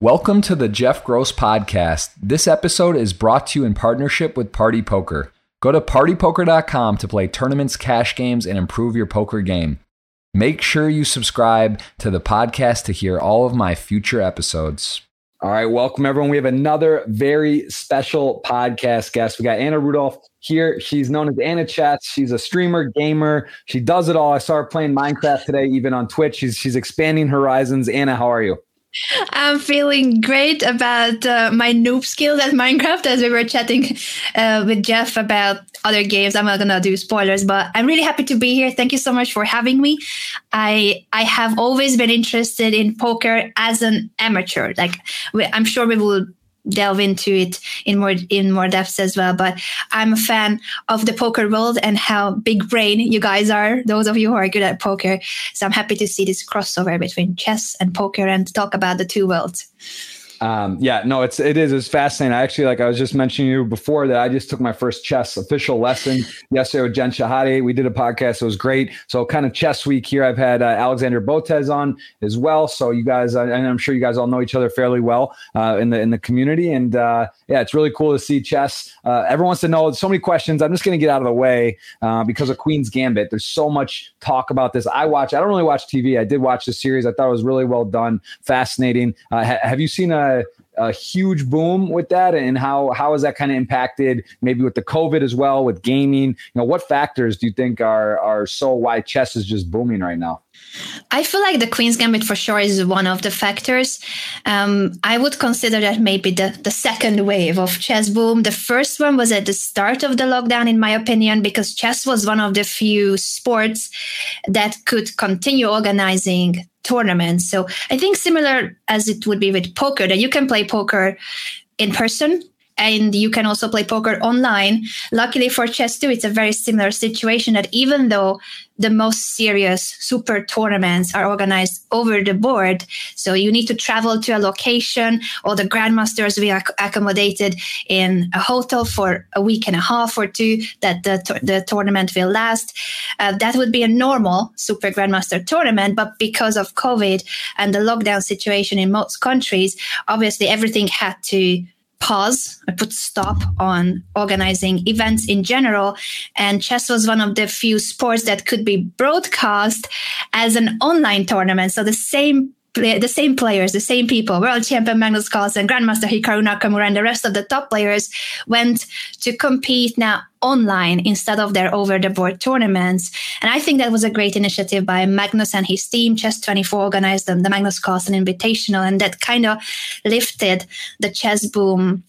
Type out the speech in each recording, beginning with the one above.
Welcome to the Jeff Gross Podcast. This episode is brought to you in partnership with Party Poker. Go to partypoker.com to play tournaments, cash games, and improve your poker game. Make sure you subscribe to the podcast to hear all of my future episodes. All right, welcome everyone. We have another very special podcast guest. We got Anna Rudolf here. She's known as Anna Chats. She's a streamer, gamer. She does it all. I saw her playing Minecraft today, even on Twitch. She's she's expanding horizons. Anna, how are you? I'm feeling great about uh, my noob skills at Minecraft as we were chatting uh, with Jeff about other games. I'm not gonna do spoilers, but I'm really happy to be here. Thank you so much for having me. I I have always been interested in poker as an amateur. Like I'm sure we will delve into it in more in more depth as well. But I'm a fan of the poker world and how big brain you guys are. Those of you who are good at poker, so I'm happy to see this crossover between chess and poker and talk about the two worlds. Um, yeah, no, it's it is it's fascinating. I actually like I was just mentioning you before that I just took my first chess official lesson yesterday with Jen Shahade. We did a podcast; it was great. So, kind of chess week here. I've had uh, Alexandra Botez on as well. So, you guys, uh, and I'm sure you guys all know each other fairly well uh, in the in the community. And uh, yeah, it's really cool to see chess. Uh, everyone wants to know so many questions. I'm just going to get out of the way uh, because of Queen's Gambit. There's so much talk about this. I watch. I don't really watch TV. I did watch the series. I thought it was really well done, fascinating. Ha- have you seen a a, huge boom with that and how how has that kind of impacted maybe with the covid as well with gaming you know what factors do you think are are so why chess is just booming right now I feel like the Queen's Gambit for sure is one of the factors. Um, I would consider that maybe the, the second wave of chess boom. The first one was at the start of the lockdown, in my opinion, because chess was one of the few sports that could continue organizing tournaments. So I think similar as it would be with poker, that you can play poker in person and you can also play poker online. Luckily for chess too, it's a very similar situation that even though the most serious super tournaments are organized over the board. So you need to travel to a location or the grandmasters will be accommodated in a hotel for a week and a half or two that the, the tournament will last. Uh, that would be a normal super grandmaster tournament. But because of COVID and the lockdown situation in most countries, obviously everything had to pause, I put stop on organizing events in general. And chess was one of the few sports that could be broadcast as an online tournament. So the same the same players, the same people, world champion Magnus Carlsen, Grandmaster Hikaru Nakamura, and the rest of the top players went to compete now online instead of their over the board tournaments. And I think that was a great initiative by Magnus and his team. Chess24 organized them, the Magnus Carlsen Invitational, and that kind of lifted the chess boom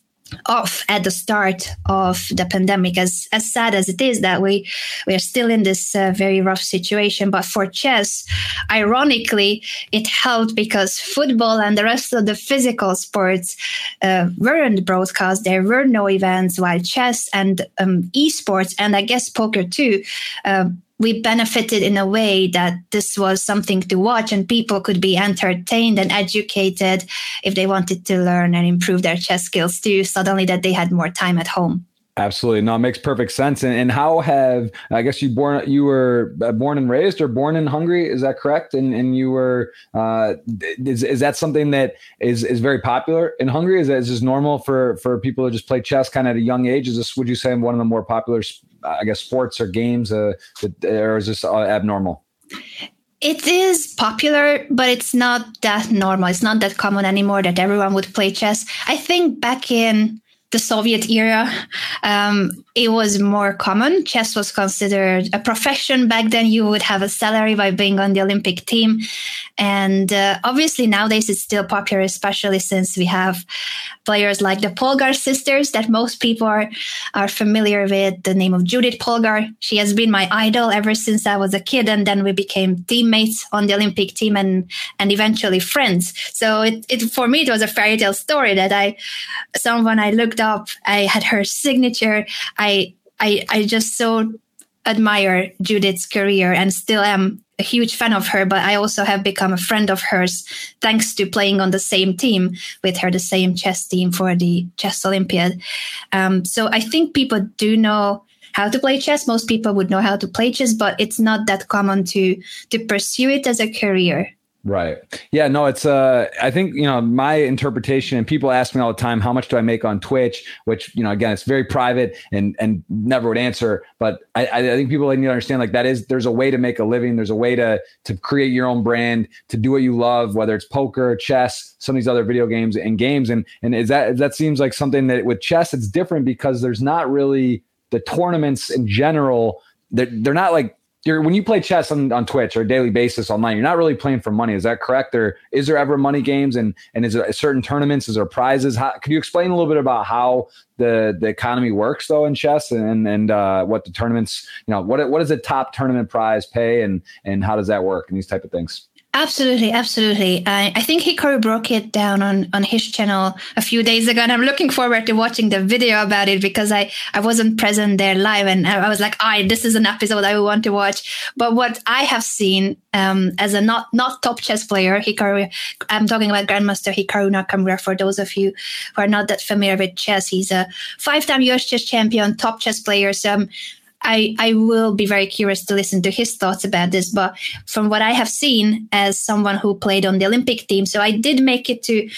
off at the start of the pandemic. As as sad as it is that we we are still in this uh, very rough situation but for chess ironically it helped because football and the rest of the physical sports uh, weren't broadcast. There were no events while chess and um, esports and i guess poker too uh, we benefited in a way that this was something to watch and people could be entertained and educated if they wanted to learn and improve their chess skills too suddenly that they had more time at home Absolutely, no, it makes perfect sense. And, and how have I guess you born you were uh, born and raised or born in Hungary? Is that correct? And and you were uh, is is that something that is is very popular in Hungary? Is that is this normal for for people to just play chess kind of at a young age? Is this would you say one of the more popular I guess sports or games, uh, that, or is this abnormal? It is popular, but it's not that normal. It's not that common anymore that everyone would play chess. I think back in the Soviet era, um, it was more common. Chess was considered a profession back then. You would have a salary by being on the Olympic team. And uh, obviously, nowadays it's still popular, especially since we have players like the Polgar sisters that most people are, are familiar with. The name of Judit Polgar. She has been my idol ever since I was a kid. And then we became teammates on the Olympic team and, and eventually friends. So it, it, for me, it was a fairy tale story that I, someone I looked up, I had her signature. I, I, I just so admire Judit's career and still am a huge fan of her, but I also have become a friend of hers thanks to playing on the same team with her, the same chess team for the Chess Olympiad. Um, so I think people do know how to play chess. Most people would know how to play chess, but it's not that common to to pursue it as a career. Right. Yeah. No, it's, uh, I think, you know, my interpretation and people ask me all the time, how much do I make on Twitch? Which, you know, again, it's very private and, and never would answer. But I, I think people need to understand like that is, there's a way to make a living. There's a way to, to create your own brand, to do what you love, whether it's poker, chess, some of these other video games and games. And, and is that, that seems like something that with chess, it's different because there's not really the tournaments in general. They're, they're not like you're when you play chess on, on Twitch or daily basis online, you're not really playing for money. Is that correct? Or is there ever money games and and is there certain tournaments? Is there prizes? How, could you explain a little bit about how the the economy works though in chess and and uh, what the tournaments? You know, what what does a top tournament prize pay and and how does that work and these type of things? Absolutely, absolutely. I, I think Hikaru broke it down on, on his channel a few days ago, and I'm looking forward to watching the video about it because I, I wasn't present there live, and I, was like, "I this is an episode I want to watch." But what I have seen um, as a not not top chess player, Hikaru, I'm talking about Grandmaster Hikaru Nakamura. For those of you who are not that familiar with chess, he's a five-time U.S. chess champion, top chess player. So I'm I, I will be very curious to listen to his thoughts about this. But from what I have seen as someone who played on the Olympic team, so I did make it to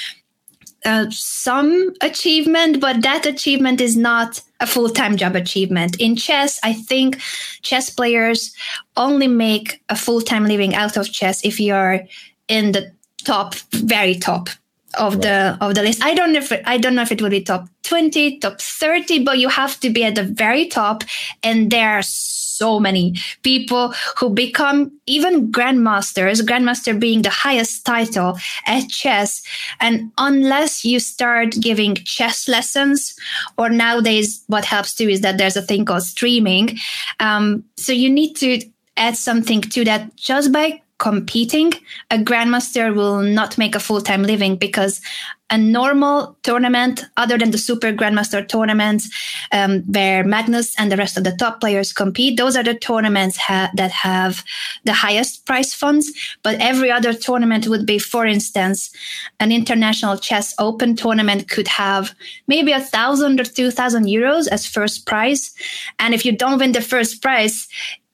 uh, some achievement, but that achievement is not a full time job achievement. In chess, I think chess players only make a full time living out of chess if you're in the top, very top of right. the of the list. I don't know if it, I don't know if it will be top 20, top 30, but you have to be at the very top and there are so many people who become even grandmasters, grandmaster being the highest title at chess. And unless you start giving chess lessons, or nowadays what helps too is that there's a thing called streaming. Um, so you need to add something to that just by competing, a grandmaster will not make a full time living because a normal tournament, other than the super grandmaster tournaments, um, where Magnus and the rest of the top players compete, those are the tournaments ha- that have the highest prize funds. But every other tournament would be, for instance, an international chess open tournament could have maybe a thousand or two thousand euros as first prize. And if you don't win the first prize,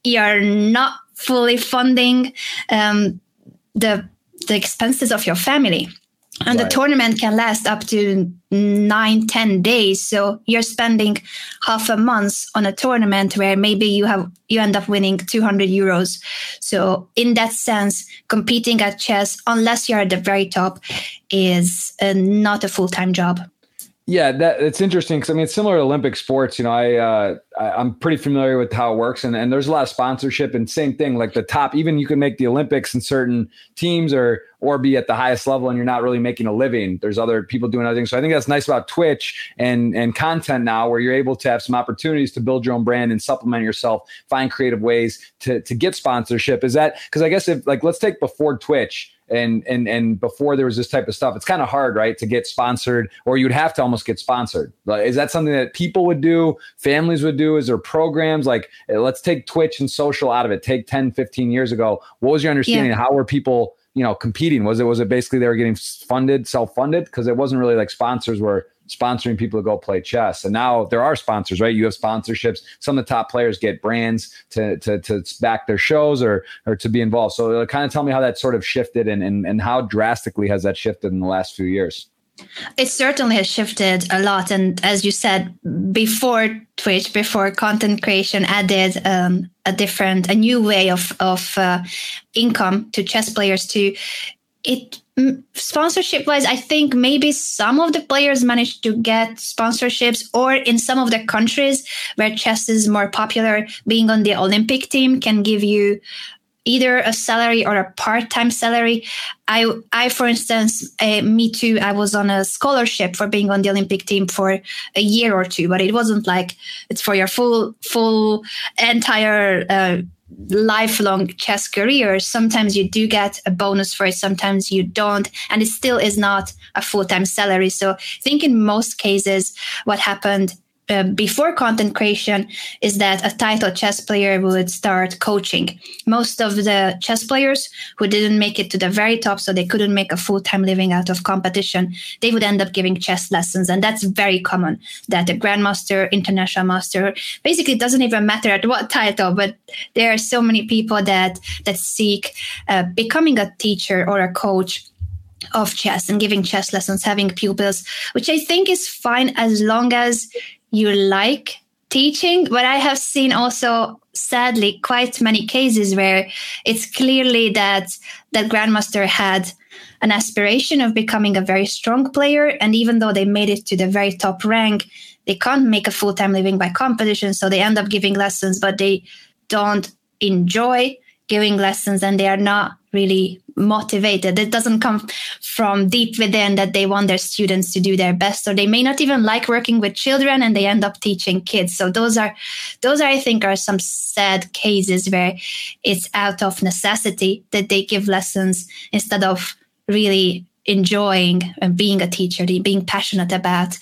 you're not fully funding um, the the expenses of your family. And right. the tournament can last up to nine ten days. So you're spending half a month on a tournament where maybe you have you end up winning 200 euros. So in that sense competing at chess unless you're at the very top is uh, not a full-time job yeah, that it's interesting because I mean it's similar to Olympic sports. You know, I, uh, I am pretty familiar with how it works, and and there's a lot of sponsorship and same thing. Like the top, even you can make the Olympics in certain teams or or be at the highest level, and you're not really making a living. There's other people doing other things. So I think that's nice about Twitch and and content now, where you're able to have some opportunities to build your own brand and supplement yourself, find creative ways to to get sponsorship. Is that because I guess if like let's take before Twitch and and and before there was this type of stuff it's kind of hard right to get sponsored or you'd have to almost get sponsored. Is that something that people would do families would do? Is there programs? Like eh, let's take twitch and social out of it. Take 10 15 years ago. What was your understanding? Yeah. how were people you know competing? Was it was it basically they were getting funded self-funded? Because it wasn't really like sponsors were sponsoring people to go play chess. And now there are sponsors, right? You have sponsorships. Some of the top players get brands to to, to back their shows or or to be involved. So uh, kind of tell me how that sort of shifted and, and and how drastically has that shifted in the last few years. It certainly has shifted a lot. And as you said, before Twitch, before content creation added um, a different, a new way of, of uh, income to chess players to it sponsorship wise, I think maybe some of the players managed to get sponsorships, or in some of the countries where chess is more popular, being on the Olympic team can give you either a salary or a part-time salary. I, I, for instance, uh, me too. I was on a scholarship for being on the Olympic team for a year or two, but it wasn't like it's for your full, full entire uh, lifelong chess career, sometimes you do get a bonus for it, sometimes you don't, and it still is not a full time salary. So I think in most cases, what happened uh, before content creation is that a title chess player would start coaching. Most of the chess players who didn't make it to the very top, so they couldn't make a full time living out of competition, they would end up giving chess lessons. And that's very common that a grandmaster, international master, basically doesn't even matter at what title, but there are so many people that, that seek uh, becoming a teacher or a coach of chess and giving chess lessons, having pupils, which I think is fine as long as you like teaching. But I have seen also, sadly, quite many cases where it's clearly that that grandmaster had an aspiration of becoming a very strong player. And even though they made it to the very top rank, they can't make a full time living by competition. So they end up giving lessons, but they don't enjoy giving lessons and they are not really motivated. It doesn't come from deep within that they want their students to do their best, or they may not even like working with children and they end up teaching kids. So those are, those are, I think, are some sad cases where it's out of necessity that they give lessons instead of really enjoying and being a teacher, being passionate about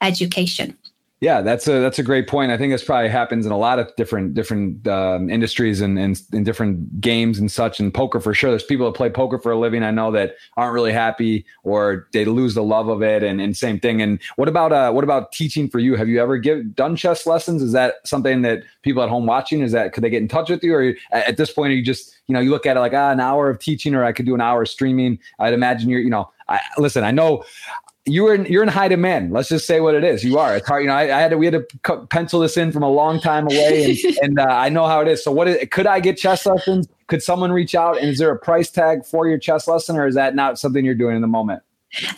education. Yeah, that's a that's a great point. I think this probably happens in a lot of different different um, industries and, and in different games and such. And poker for sure. There's people that play poker for a living. I know that aren't really happy or they lose the love of it. And, and same thing. And what about uh, what about teaching for you? Have you ever give done chess lessons? Is that something that people at home watching is that could they get in touch with you or at this point are you just you know you look at it like ah, an hour of teaching or I could do an hour of streaming? I'd imagine you're you know I, listen, I know you are in, you're in high demand. Let's just say what it is. You are. It's hard. You know, I, I had to we had to pencil this in from a long time away, and, and uh, I know how it is. So, what is, could I get chess lessons? Could someone reach out? And is there a price tag for your chess lesson, or is that not something you're doing in the moment?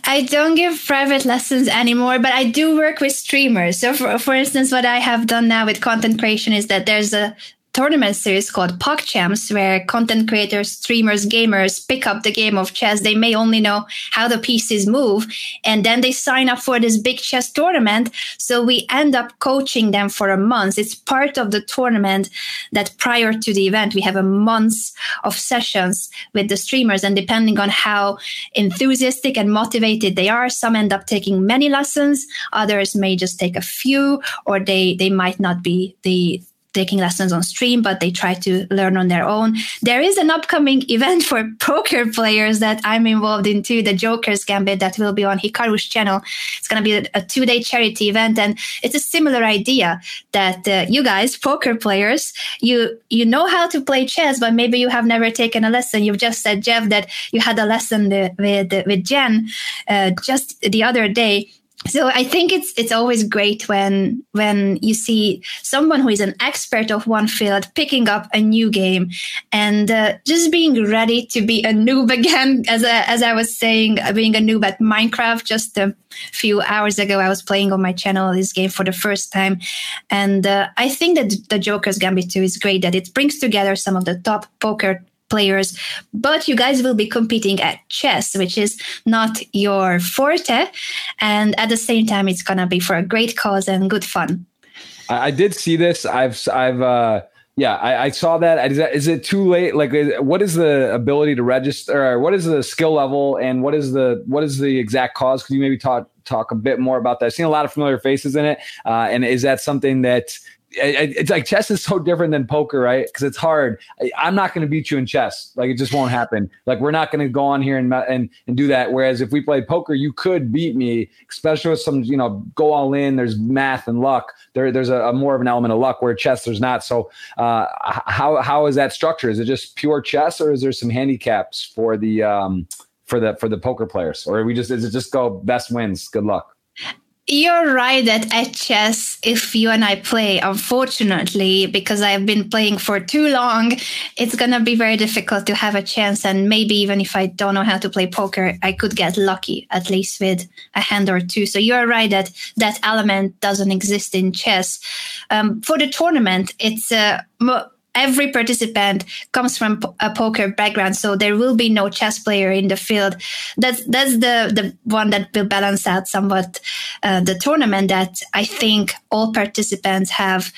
I don't give private lessons anymore, but I do work with streamers. So, for, for instance, what I have done now with content creation is that there's a tournament series called PogChamps, where content creators, streamers, gamers pick up the game of chess. They may only know how the pieces move, and then they sign up for this big chess tournament. So we end up coaching them for a month. It's part of the tournament that prior to the event, we have a month of sessions with the streamers. And depending on how enthusiastic and motivated they are, some end up taking many lessons, others may just take a few, or they, they might not be the taking lessons on stream, but they try to learn on their own. There is an upcoming event for poker players that I'm involved in too, the Joker's Gambit that will be on Hikaru's channel. It's going to be a, two day charity event. And it's a similar idea that uh, you guys, poker players, you, you know how to play chess, but maybe you have never taken a lesson. You've just said, Jeff, that you had a lesson with, with Jen uh, just the other day so I think it's it's always great when when you see someone who is an expert of one field picking up a new game and uh, just being ready to be a noob again. As a, as I was saying, uh, being a noob at Minecraft just a few hours ago, I was playing on my channel this game for the first time, and uh, I think that the Joker's Gambit 2 is great. That it brings together some of the top poker players, but you guys will be competing at chess, which is not your forte. And at the same time, it's going to be for a great cause and good fun. I did see this. I've, I've, uh, yeah, I, I, saw that. Is, that. is it too late? Like, what is the ability to register? what is the skill level, and what is the what is the exact cause? Could you maybe talk talk a bit more about that? I've seen a lot of familiar faces in it, uh, and is that something that it's like chess is so different than poker, right? Because it's hard. I, am not going to beat you in chess. Like it just won't happen. Like we're not going to go on here and, and and do that. Whereas if we play poker, you could beat me, especially with some you know go all in. There's math and luck. There there's a, a more of an element of luck where chess there's not. So uh, how how is that structure? Is it just pure chess, or is there some handicaps for the um, for the for the poker players, or we just is it just go best wins? Good luck. You're right that at chess, if you and I play, unfortunately, because I've been playing for too long, it's going to be very difficult to have a chance. And maybe even if I don't know how to play poker, I could get lucky, at least with a hand or two. So you're right that that element doesn't exist in chess. Um, for the tournament, it's uh, every participant comes from a poker background so there will be no chess player in the field. That's that's the the one that will balance out somewhat uh, the tournament that i think all participants have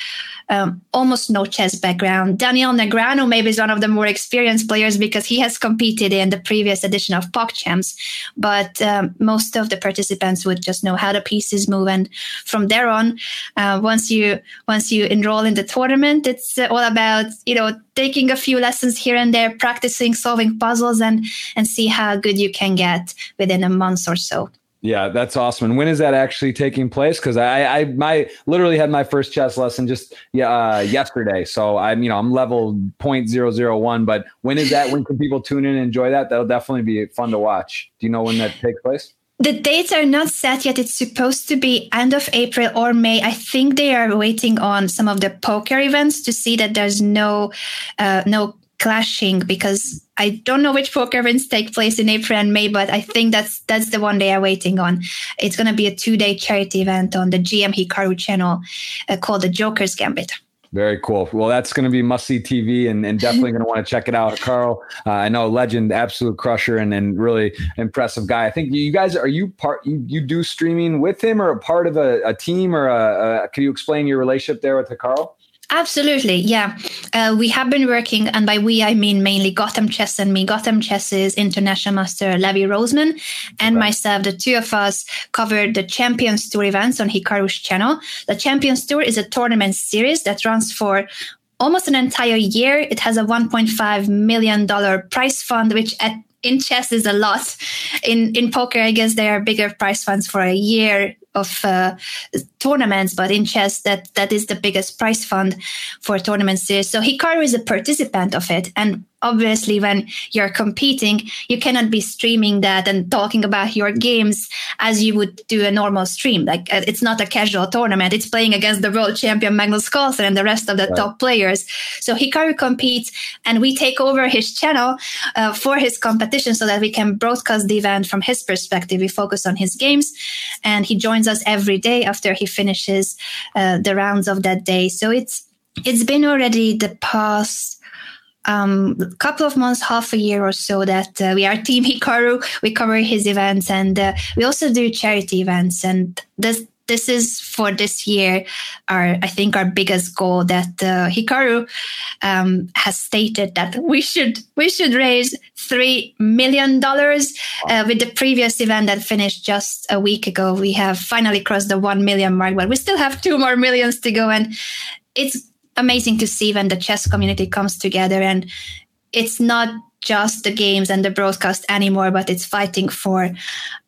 um, almost no chess background. Daniel Negreanu maybe is one of the more experienced players because he has competed in the previous edition of PogChamps, but um, most of the participants would just know how the pieces move. And from there on, uh, once you once you enroll in the tournament, it's uh, all about you know taking a few lessons here and there, practicing solving puzzles, and and see how good you can get within a month or so. Yeah, that's awesome. And when is that actually taking place? Because I, I, my literally had my first chess lesson just uh, yesterday. So I'm, you know, I'm level 0.001. But when is that? when can people tune in and enjoy that? That'll definitely be fun to watch. Do you know when that takes place? The dates are not set yet. It's supposed to be end of April or May. I think they are waiting on some of the poker events to see that there's no, uh, no clashing because I don't know which poker events take place in April and May, but I think that's that's the one they are waiting on. It's going to be a two day charity event on the GM Hikaru channel uh, called the Joker's Gambit. Very cool. Well, that's going to be must see TV and, and definitely going to want to check it out. Carl, uh, I know legend, absolute crusher, and, and really impressive guy. I think you guys are you part you, you do streaming with him or a part of a, a team or a, a, can you explain your relationship there with the Carl? Absolutely, yeah. Uh, we have been working, and by we I mean mainly Gotham Chess and me. Gotham Chess's international master Levy Rozman and myself, the two of us, covered the Champions Tour events on Hikaru's channel. The Champions Tour is a tournament series that runs for almost an entire year. It has a 1.5 million dollar prize fund, which at in chess is a lot. In in poker, I guess there are bigger prize funds for a year of uh, tournaments, but in chess, that that is the biggest prize fund for tournament series. So Hikaru is a participant of it, and obviously when you're competing you cannot be streaming that and talking about your games as you would do a normal stream. Like uh, it's not a casual tournament. It's playing against the world champion magnus carlsen and the rest of the right. top players. So hikaru competes and we take over his channel uh, for his competition so that we can broadcast the event from his perspective. We focus on his games and he joins us every day after he finishes uh, the rounds of that day. So it's it's been already the past um, couple of months, half a year or so that uh, we are Team Hikaru. We cover his events and uh, we also do charity events. And this this is for this year our I think our biggest goal that uh, Hikaru um, has stated that we should we should raise three million dollars. Uh, with the previous event that finished just a week ago, we have finally crossed the one million mark, but we still have two more millions to go, and it's amazing to see when the chess community comes together and it's not just the games and the broadcast anymore, but it's fighting for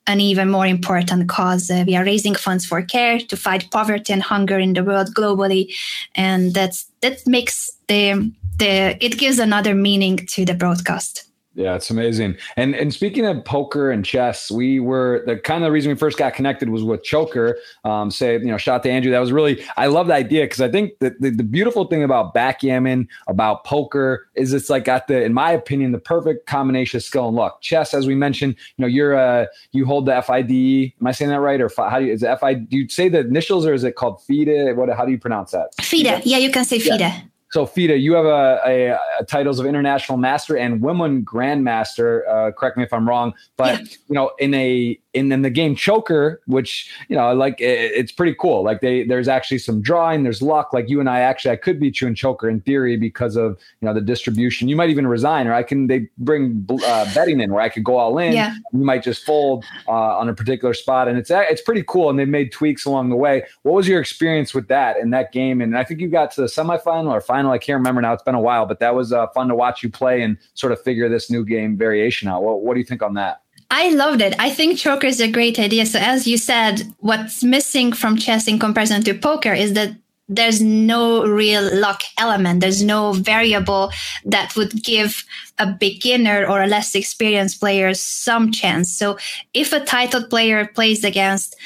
an even more important cause. Uh, we are raising funds for care to fight poverty and hunger in the world globally, and that's that makes the the it gives another meaning to the broadcast. Yeah, it's amazing. And and speaking of poker and chess, we were the kind of the reason we first got connected was with Choker. Um, say, you know, shout to Andrew. That was really I love the idea because I think that the, the beautiful thing about backgammon, about poker, is it's like got the, in my opinion, the perfect combination of skill and luck. Chess, as we mentioned, you know, you're uh you hold the FIDE. Am I saying that right? Or how do you is it FI? Do you say the initials or is it called FIDE? What? How do you pronounce that? FIDE. Yeah, you can say FIDE. Yeah. So, FIDE, you have a, a, a, titles of international master and women grandmaster. Uh, correct me if I'm wrong, but yeah. you know, in a in, then the game Choker, which you know, like it, it's pretty cool. Like they, there's actually some drawing, there's luck. Like you and I, actually, I could beat you in Choker in theory because of you know the distribution. You might even resign, or I can they bring uh, betting in where I could go all in. Yeah. You might just fold uh, on a particular spot, and it's it's pretty cool. And they've made tweaks along the way. What was your experience with that in that game? And I think you got to the semifinal or final. I can't remember now. It's been a while, but that was uh, fun to watch you play and sort of figure this new game variation out. What, what do you think on that? I loved it. I think Choker is a great idea. So, as you said, what's missing from chess in comparison to poker is that there's no real luck element. There's no variable that would give a beginner or a less experienced player some chance. So, if a titled player plays against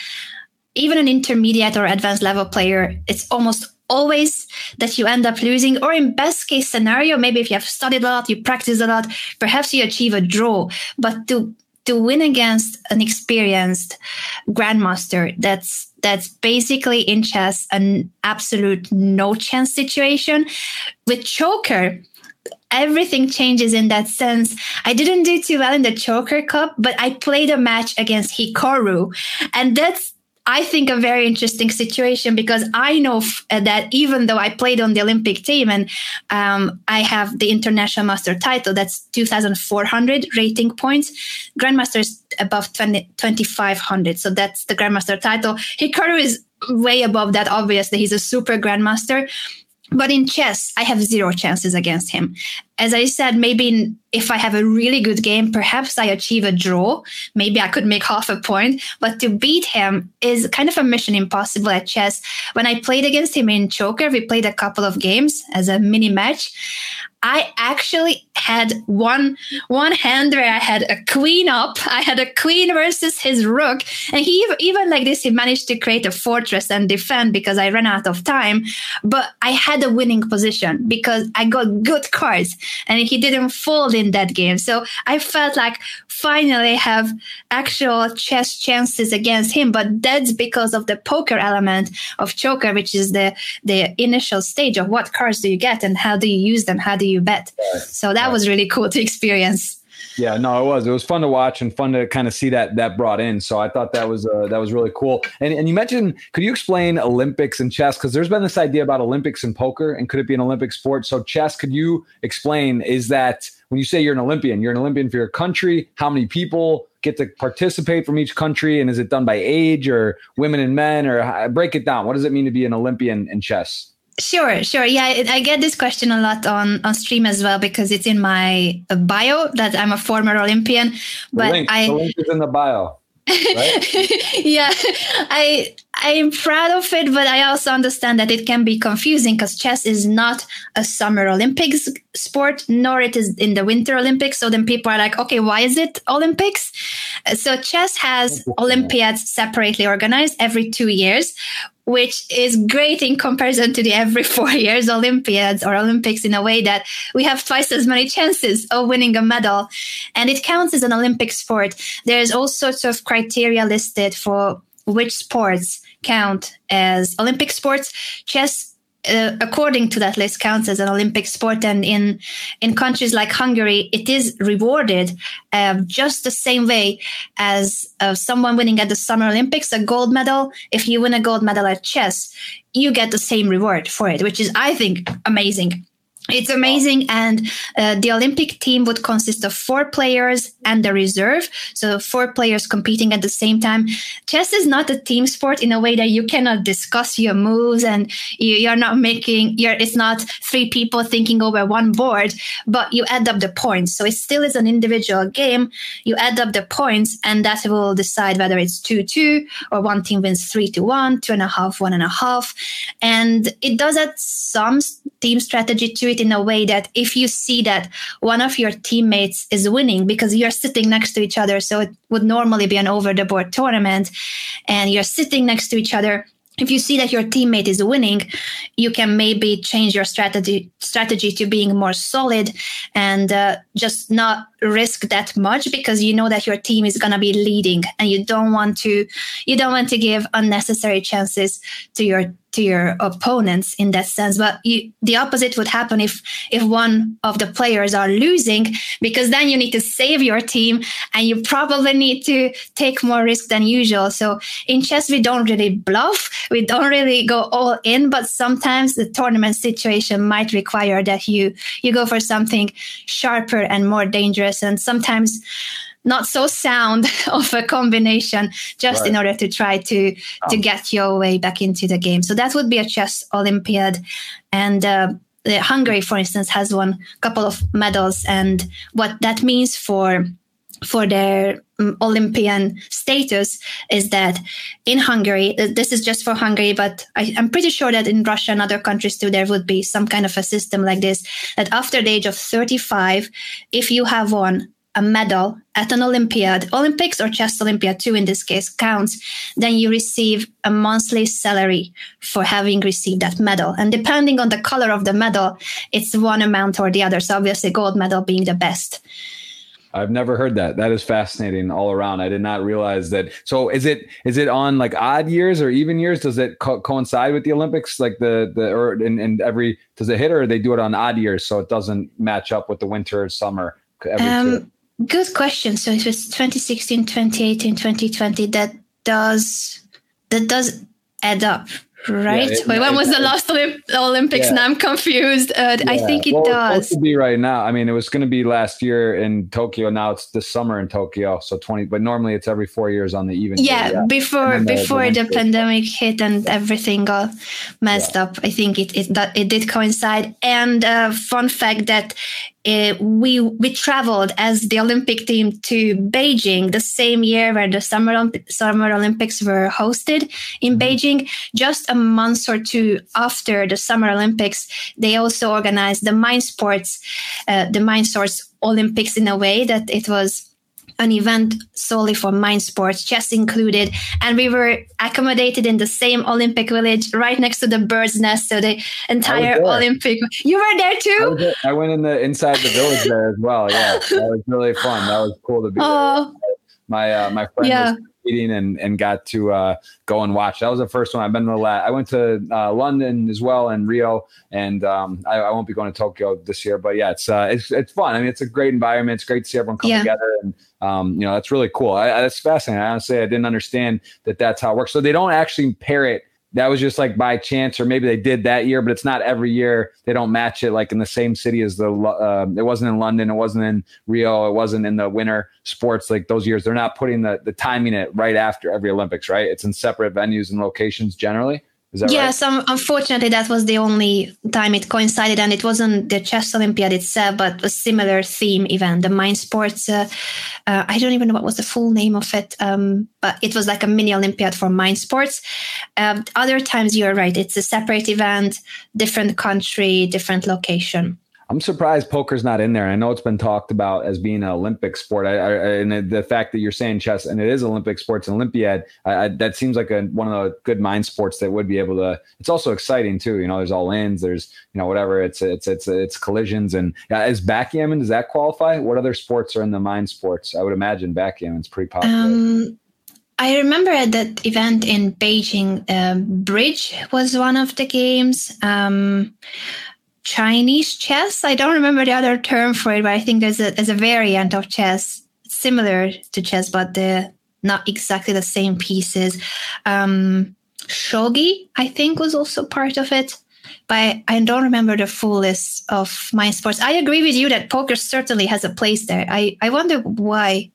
even an intermediate or advanced level player, it's almost always that you end up losing or in best case scenario maybe if you have studied a lot you practice a lot perhaps you achieve a draw but to to win against an experienced grandmaster that's that's basically in chess an absolute no chance situation. With choker everything changes in that sense. I didn't do too well in the choker cup but i played a match against hikaru and that's I think, a very interesting situation because I know f- uh, that even though I played on the Olympic team and um, I have the international master title, that's 2,400 rating points. Grandmaster is above 20, 2,500. So that's the Grandmaster title. Hikaru is way above that. Obviously, he's a super Grandmaster. But in chess, I have zero chances against him. As I said, maybe if I have a really good game, perhaps I achieve a draw. Maybe I could make half a point. But to beat him is kind of a mission impossible at chess. When I played against him in Choker, we played a couple of games as a mini match. I actually had one one hand where I had a queen up. I had a queen versus his rook, and he even like this he managed to create a fortress and defend because I ran out of time. But I had a winning position because I got good cards, and he didn't fold in that game. So I felt like finally have actual chess chances against him. But that's because of the poker element of Choker, which is the the initial stage of what cards do you get and how do you use them, how do you bet. Right. So that right. was really cool to experience. Yeah, no, it was. It was fun to watch and fun to kind of see that that brought in. So I thought that was uh, that was really cool. And and you mentioned, could you explain Olympics and chess? Because there's been this idea about Olympics and poker, and could it be an Olympic sport? So chess, could you explain? Is that when you say you're an Olympian, you're an Olympian for your country? How many people get to participate from each country, and is it done by age or women and men? Or break it down. What does it mean to be an Olympian in chess? Sure, sure. Yeah, I get this question a lot on on stream as well because it's in my uh, bio that I'm a former Olympian. But link, I the link is in the bio. Right? yeah, I I'm proud of it, but I also understand that it can be confusing because chess is not a summer Olympics sport, nor it is in the Winter Olympics. So then people are like, okay, why is it Olympics? Uh, so chess has Olympiads separately organized every two years, which is great in comparison to the every four years Olympiads or Olympics in a way that we have twice as many chances of winning a medal. And it counts as an Olympic sport. There's all sorts of criteria listed for which sports count as Olympic sports. Chess uh, according to that list counts as an olympic sport and in in countries like hungary it is rewarded uh, just the same way as uh, someone winning at the summer olympics a gold medal. If you win a gold medal at chess you get the same reward for it which is i think amazing it's amazing. And uh, the Olympic team would consist of four players and the reserve. So, four players competing at the same time. Chess is not a team sport in a way that you cannot discuss your moves and you, are not making, you're, it's not three people thinking over one board, but you add up the points. So, it still is an individual game. You add up the points, and that will decide whether it's 2 2 or one team wins 3 to 1, two and a half, one and a half. And it does at some team strategy to it in a way that if you see that one of your teammates is winning because you're sitting next to each other, so it would normally be an over the board tournament, and you're sitting next to each other if you see that your teammate is winning you can maybe change your strategy strategy to being more solid and uh, just not risk that much because you know that your team is going to be leading and you don't want to you don't want to give unnecessary chances to your to your opponents in that sense. But you, the opposite would happen if if one of the players are losing because then you need to save your team and you probably need to take more risk than usual. So in chess we don't really bluff. We don't really go all in but sometimes the tournament situation might require that you you go for something sharper and more dangerous. And sometimes not so sound of a combination just right. in order to try to oh. to get your way back into the game so that would be a chess olympiad and uh, hungary for instance has won a couple of medals and what that means for for their um, Olympian status is that in Hungary, this is just for Hungary, but I, am pretty sure that in Russia and other countries too, there would be some kind of a system like this that after the age of 35, if you have won a medal at an Olympiad, Olympics or chess Olympiad too in this case counts, then you receive a monthly salary for having received that medal. And depending on the color of the medal, it's one amount or the other. So obviously gold medal being the best. I've never heard that. That is fascinating all around. I did not realize that. So is it is it on like odd years or even years? Does it co- coincide with the Olympics? Like the the or in, in every does it hit or they do it on odd years so it doesn't match up with the winter or summer? Um, good question. So it was 2016, 2018, 2020. That does that does add up right? Yeah, Wait, when was the last Olymp- Olympics? Yeah. Now I'm confused. Uh, yeah. I think it well, does. to be right now. I mean, it was going to be last year in Tokyo. Now it's this summer in Tokyo. So 20, but normally it's every four years on the even. Yeah, before the, before the, the pandemic hit and everything got messed up. I think it it that it did coincide. And uh, fun fact that uh, we we traveled as the Olympic team to Beijing the same year where the Summer Olymp- Summer Olympics were hosted in mm-hmm. Beijing. Just a month or two after the Summer Olympics, they also organized the Mind Sports, uh, the Mind Sports Olympics in a way that it was an event solely for mind sports, chess included. And we were accommodated in the same Olympic village right next to the bird's nest. So the entire Olympic. You were there too? I, I, went in the inside the village there as well. Yeah. That was really fun. That was cool to be oh. there. My, uh, my friend yeah. was meeting and, and got to uh, go and watch. That was the first one. I've been to the last. I went to uh, London as well and Rio, and um, I, I, won't be going to Tokyo this year. But yeah, it's uh, it's it's fun. I mean, it's a great environment. It's great to see everyone come yeah. together, and um, you know, that's really cool. I, I, that's fascinating. I honestly, I didn't understand that that's how it works. So they don't actually pair it that was just like by chance, or maybe they did that year, but it's not every year. They don't match it like in the same city as the. Uh, it wasn't in London. It wasn't in Rio. It wasn't in the winter sports like those years. They're not putting the the timing it right after every Olympics, right? It's in separate venues and locations generally yes, right? unfortunately, that was the only time it coincided, and it wasn't the chess Olympiad itself, but a similar theme event, the Mind Sports. Uh, uh, I don't even know what was the full name of it, um, but it was like a mini Olympiad for Mind Sports. Um, other times, you're right; it's a separate event, different country, different location. I'm surprised poker's not in there. I know it's been talked about as being an Olympic sport, I, I, and the fact that you're saying chess and it is Olympic sports, Olympiad, I, that seems like a, one of the good mind sports that would be able to. It's also exciting too. You know, there's all ins, there's you know whatever. It's it's it's it's collisions and uh, is backgammon does that qualify? What other sports are in the mind sports? I would imagine backgammon's pretty popular. Um, I remember at that event in Beijing, uh, bridge was one of the games. Um, Chinese chess. I don't remember the other term for it, but I think there's a there's a variant of chess similar to chess, but the not exactly the same pieces. Um, shogi, I think, was also part of it, but I don't remember the full list of my sports. I agree with you that poker certainly has a place there. I I wonder why.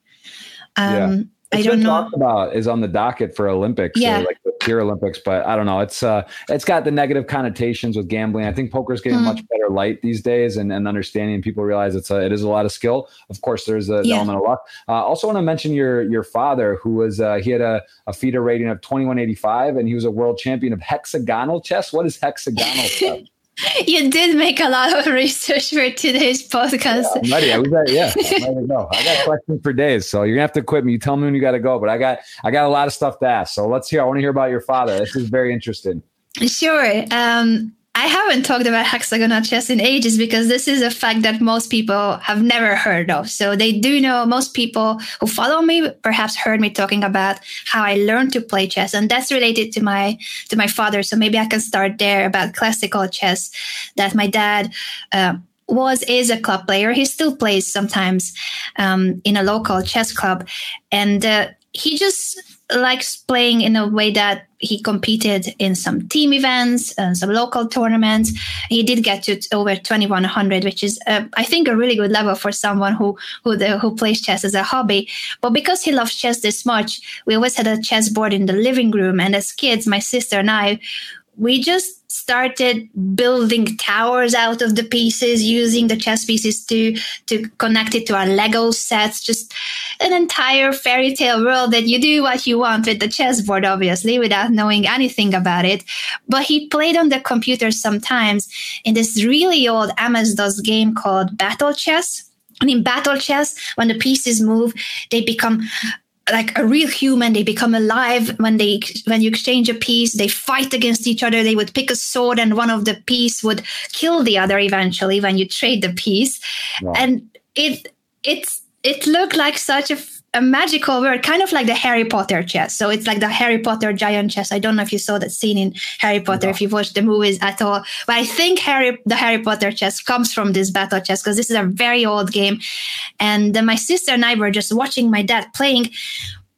Um, I don't know. Talked about is on the docket for Olympics, yeah. like the pure Olympics, but I don't know. It's uh, it's got the negative connotations with gambling. I think poker's getting mm. much better light these days, and, and understanding. People realize it's a, it is a lot of skill. Of course, there's a yeah. element of luck. Uh, also, want to mention your your father, who was uh, he had a, a FIDE rating of 2185, and he was a world champion of hexagonal chess. What is hexagonal chess? You did make a lot of research for today's podcast. Yeah, I'm ready. I was ready. Yeah, I'm ready to go. I got questions for days, so you're gonna have to quit me. You tell me when you got to go, but I got I got a lot of stuff to ask. So let's hear. I want to hear about your father. This is very interesting. Sure. Um, I haven't talked about hexagonal chess in ages because this is a fact that most people have never heard of. So they do know most people who follow me perhaps heard me talking about how I learned to play chess and that's related to my to my father. So maybe I can start there about classical chess that my dad uh, was is a club player. He still plays sometimes um, in a local chess club, and uh, he just likes playing in a way that he competed in some team events and some local tournaments. He did get to over 2100, which is, uh, I think, a really good level for someone who who the, who plays chess as a hobby. But because he loves chess this much, we always had a chess board in the living room. And as kids, my sister and I, we just started building towers out of the pieces using the chess pieces to to connect it to our lego sets just an entire fairy tale world that you do what you want with the chessboard obviously without knowing anything about it. But he played on the computer sometimes in this really old ms-dos game called battle chess. And in battle chess, when the pieces move, they become like a real human they become alive when they when you exchange a piece they fight against each other they would pick a sword and one of the piece would kill the other eventually when you trade the piece wow. and it it's it looked like such a a magical world, kind of like the Harry Potter chess. So it's like the Harry Potter giant chess. I don't know if you saw that scene in Harry Potter, if you've watched the movies at all. But I think Harry, the Harry Potter chess comes from this battle chess because this is a very old game. And my sister and I were just watching my dad playing,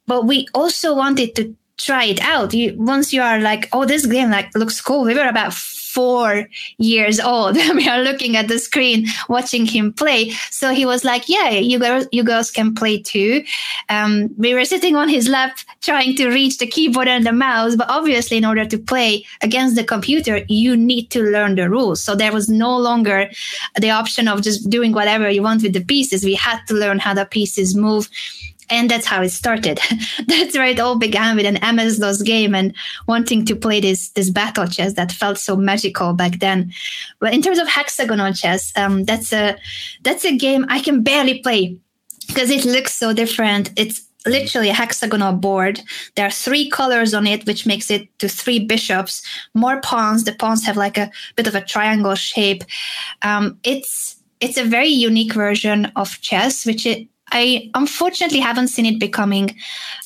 but we also wanted to try it out. You, once you are like, oh, this game like looks cool. We were about four years old we are looking at the screen watching him play. So he was like, yeah, you girls, you girls can play too. Um, we were sitting on his lap trying to reach the keyboard and the mouse. But obviously in order to play against the computer, you need to learn the rules. So there was no longer the option of just doing whatever you want with the pieces. We had to learn how the pieces move and that's how it started. that's where it all began with an MS DOS game and wanting to play this this battle chess that felt so magical back then. But in terms of hexagonal chess, um, that's a that's a game I can barely play because it looks so different. It's literally a hexagonal board. There are three colors on it, which makes it to three bishops, more pawns. The pawns have like a bit of a triangle shape. Um, it's it's a very unique version of chess, which it I unfortunately haven't seen it becoming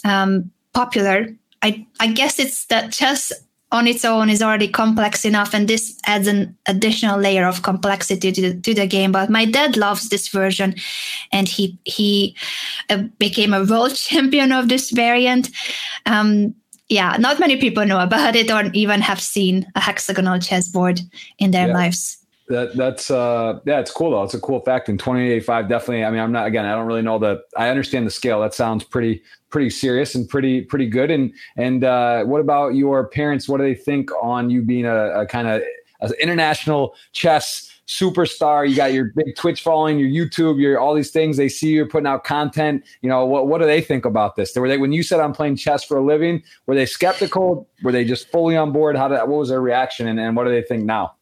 um, popular. I, I guess it's that chess on its own is already complex enough, and this adds an additional layer of complexity to the, to the game. But my dad loves this version, and he he uh, became a world champion of this variant. Um, yeah, not many people know about it or even have seen a hexagonal chessboard in their yeah. lives. That that's uh yeah, it's cool though. It's a cool fact. In 2085, definitely. I mean, I'm not again. I don't really know the. I understand the scale. That sounds pretty pretty serious and pretty pretty good. And and uh, what about your parents? What do they think on you being a, a kind of an international chess superstar? You got your big Twitch following, your YouTube, your all these things. They see you're putting out content. You know what? What do they think about this? Were they when you said I'm playing chess for a living? Were they skeptical? Were they just fully on board? How did what was their reaction? And, and what do they think now?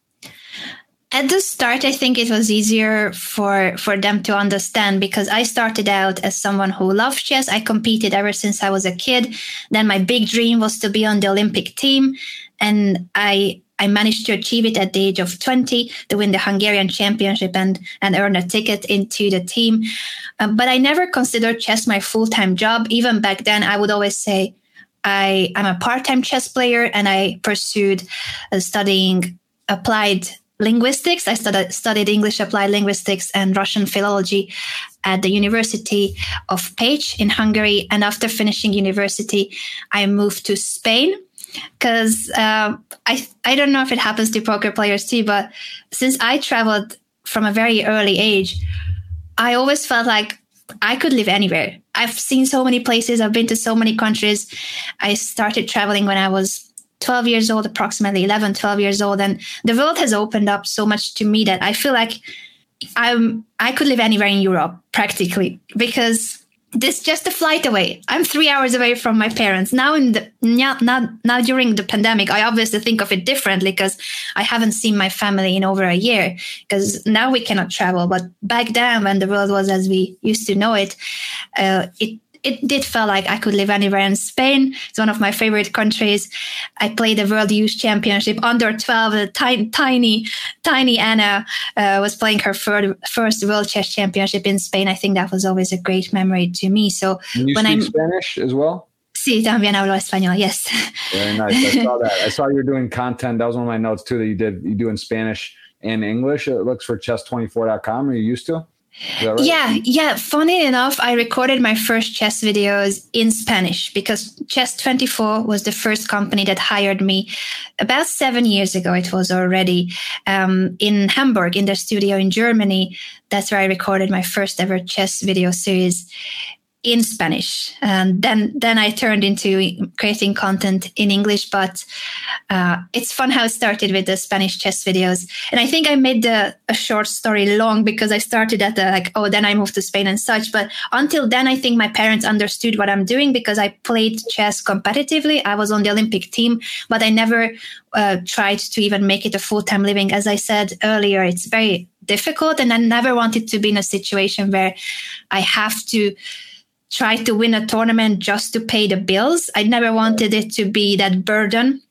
At the start i think it was easier for for them to understand because i started out as someone who loved chess i competed ever since i was a kid then my big dream was to be on the olympic team and i I managed to achieve it at the age of 20 to win the Hungarian championship and, and earn a ticket into the team. Uh, but I never considered chess my full time job. Even back then, I would always say, I, I'm a part time chess player and I pursued uh, studying applied linguistics. I studied, English applied linguistics and Russian philology at the University of Pécs in Hungary. And after finishing university, I moved to Spain because uh, I I don't know if it happens to poker players too, but since I traveled from a very early age, I always felt like I could live anywhere. I've seen so many places. I've been to so many countries. I started traveling when I was 12 years old, approximately 11, 12 years old. And the world has opened up so much to me that I feel like I'm, I could live anywhere in Europe practically because this just a flight away. I'm three hours away from my parents now. In the now, now, now during the pandemic, I obviously think of it differently because I haven't seen my family in over a year. Because now we cannot travel, but back then when the world was as we used to know it, uh, it it did feel like I could live anywhere in Spain. It's one of my favorite countries. I played the World Youth Championship under 12. The tiny, tiny, tiny Anna uh, was playing her first, first World Chess Championship in Spain. I think that was always a great memory to me. So you when speak I'm Spanish as well. Sí, también hablo español. Yes. Very nice. I saw that. I saw you were doing content. That was one of my notes too that you did. You do in Spanish and English. It looks for chess24.com. Are you used to? Right? Yeah, yeah. Funny enough, I recorded my first chess videos in Spanish because Chess24 was the first company that hired me about seven years ago. It was already um, in Hamburg in their studio in Germany. That's where I recorded my first ever chess video series in Spanish. And then then I turned into creating content in English. But uh, it's fun how it started with the Spanish chess videos. And I think I made the a short story long because I started at the like, oh, then I moved to Spain and such. But until then, I think my parents understood what I'm doing because I played chess competitively. I was on the Olympic team, but I never uh, tried to even make it a full time living. As I said earlier, it's very difficult, and I never wanted to be in a situation where I have to try to win a tournament just to pay the bills. I never wanted it to be that burden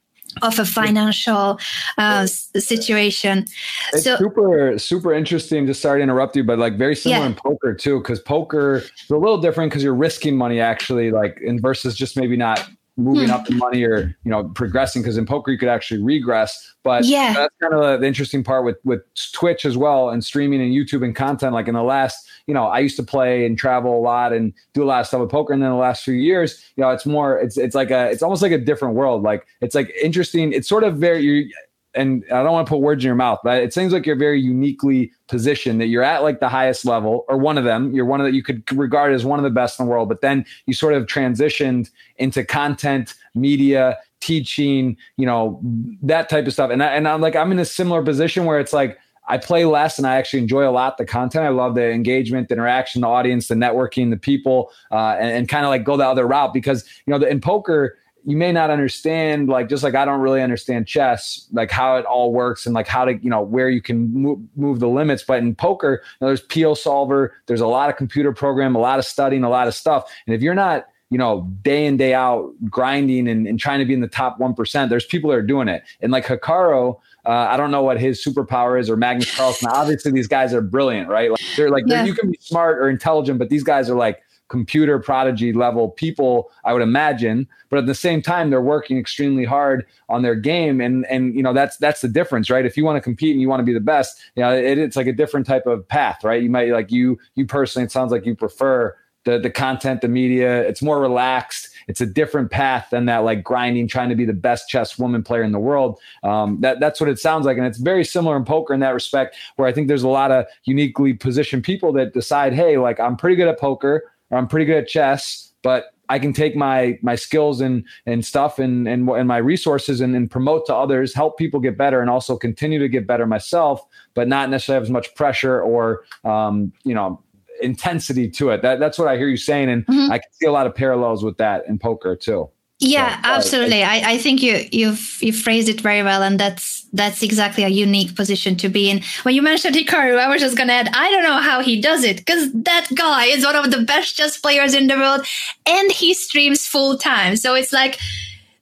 of a financial uh, situation. It's so, super, super interesting. Just sorry to interrupt you, but like very similar yeah. in poker too, because poker is a little different because you're risking money actually, like in versus just maybe not moving mm. up the money or you know progressing because in poker you could actually regress but yeah. that's kind of the interesting part with with twitch as well and streaming and youtube and content. Like in the last you know i used to play and travel a lot and do a lot of stuff with poker and then the last few years you know it's more it's it's like a it's almost like a different world. Like it's like interesting it's sort of very you and I don't want to put words in your mouth, but it seems like you're very uniquely positioned that you're at like the highest level or one of them. You're one of that you could regard as one of the best in the world, but then you sort of transitioned into content, media, teaching, you know, that type of stuff. And I, and I'm like, I'm in a similar position where it's like, I play less and I actually enjoy a lot the content. I love the engagement, the interaction, the audience, the networking, the people, uh, and, and kind of like go the other route because, you know, the, in poker, you may not understand like just like i don't really understand chess like how it all works and like how to you know where you can move, move the limits but in poker you know, there's PioSolver there's a lot of computer program a lot of studying a lot of stuff and if you're not you know day in day out grinding and, and trying to be in the top 1% there's people that are doing it and like hikaru uh, I don't know what his superpower is or Magnus Carlsen. Obviously, these guys are brilliant, right? Like they're like yeah. they're, you can be smart or intelligent, but these guys are like computer prodigy level people, I would imagine. But at the same time, they're working extremely hard on their game, and and you know that's that's the difference, right? If you want to compete and you want to be the best, you know, it, it's like a different type of path, right? You might like you you personally, it sounds like you prefer the the content, the media. It's more relaxed. It's a different path than that like grinding, trying to be the best chess woman player in the world. Um, that that's what it sounds like, and it's very similar in poker in that respect, where I think there's a lot of uniquely positioned people that decide, hey, like I'm pretty good at poker I'm pretty good at chess, but I can take my my skills and and stuff and and, and my resources and, and promote to others, help people get better, and also continue to get better myself, but not necessarily have as much pressure or um, you know intensity to it. That that's what I hear you saying, and mm-hmm. I can see a lot of parallels with that in poker too. Yeah, so, absolutely. I, I, think you you've you phrased it very well, and that's that's exactly a unique position to be in. When you mentioned Hikaru, I was just gonna add, I don't know how he does it because that guy is one of the best chess players in the world, and he streams full time. So it's like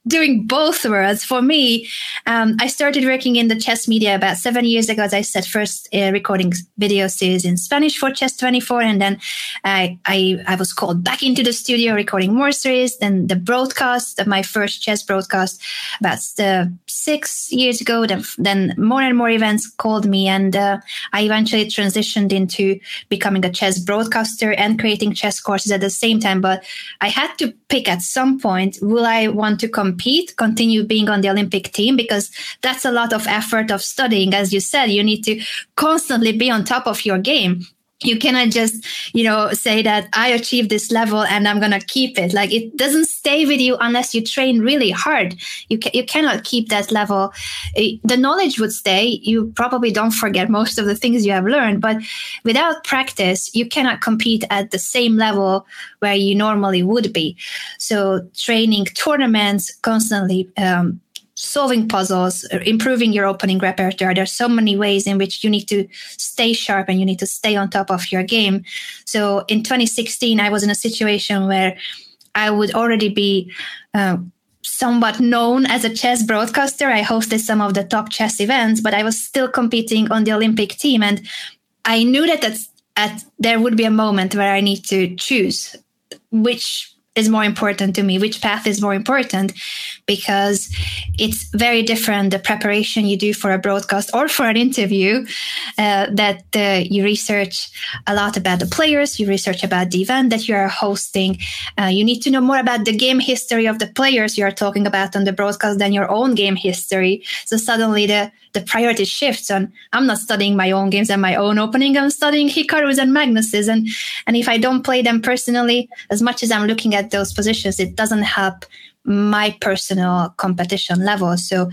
doing both worlds. For me, um, I started working in the chess media about seven years ago. As I said, first uh, recording video series in Spanish for Chess 24, and then I, I, I was called back into the studio recording more series. Then the broadcast of my first chess broadcast about uh, six years ago. Then, then more and more events called me, and uh, I eventually transitioned into becoming a chess broadcaster and creating chess courses at the same time. But I had to pick at some point: will I want to come compete, continue being on the Olympic team, because that's a lot of effort of studying. As you said, you need to constantly be on top of your game you cannot just you know say that i achieved this level and i'm going to keep it. Like it doesn't stay with you unless you train really hard. You ca- you cannot keep that level. The knowledge would stay. You probably don't forget most of the things you have learned but without practice you cannot compete at the same level where you normally would be. So training tournaments constantly um, solving puzzles, improving your opening repertoire. There's so many ways in which you need to stay sharp and you need to stay on top of your game. So in 2016, I was in a situation where I would already be uh, somewhat known as a chess broadcaster. I hosted some of the top chess events, but I was still competing on the Olympic team. And I knew that at, there would be a moment where I need to choose which is more important to me, which path is more important, because it's very different the preparation you do for a broadcast or for an interview. Uh, that uh, you research a lot about the players, you research about the event that you are hosting. Uh, you need to know more about the game history of the players you are talking about on the broadcast than your own game history. So suddenly the the priority shifts and I'm not studying my own games and my own opening. I'm studying Hikaru's and Magnus's. And, and if I don't play them personally, as much as I'm looking at those positions, it doesn't help my personal competition level. So,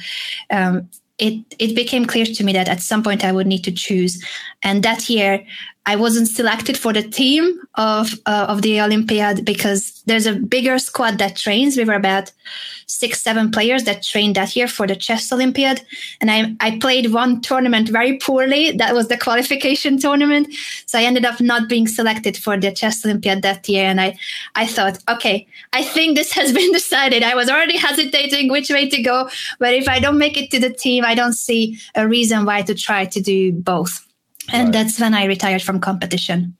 um, it, it became clear to me that at some point I would need to choose. And that year, I wasn't selected for the team of uh, of the Olympiad because there's a bigger squad that trains. We were about six, seven players that trained that year for the chess Olympiad, and I I played one tournament very poorly. That was the qualification tournament, so I ended up not being selected for the chess Olympiad that year. And I I thought, okay, I think this has been decided. I was already hesitating which way to go, but if I don't make it to the team, I don't see a reason why to try to do both and right. that's when I retired from competition.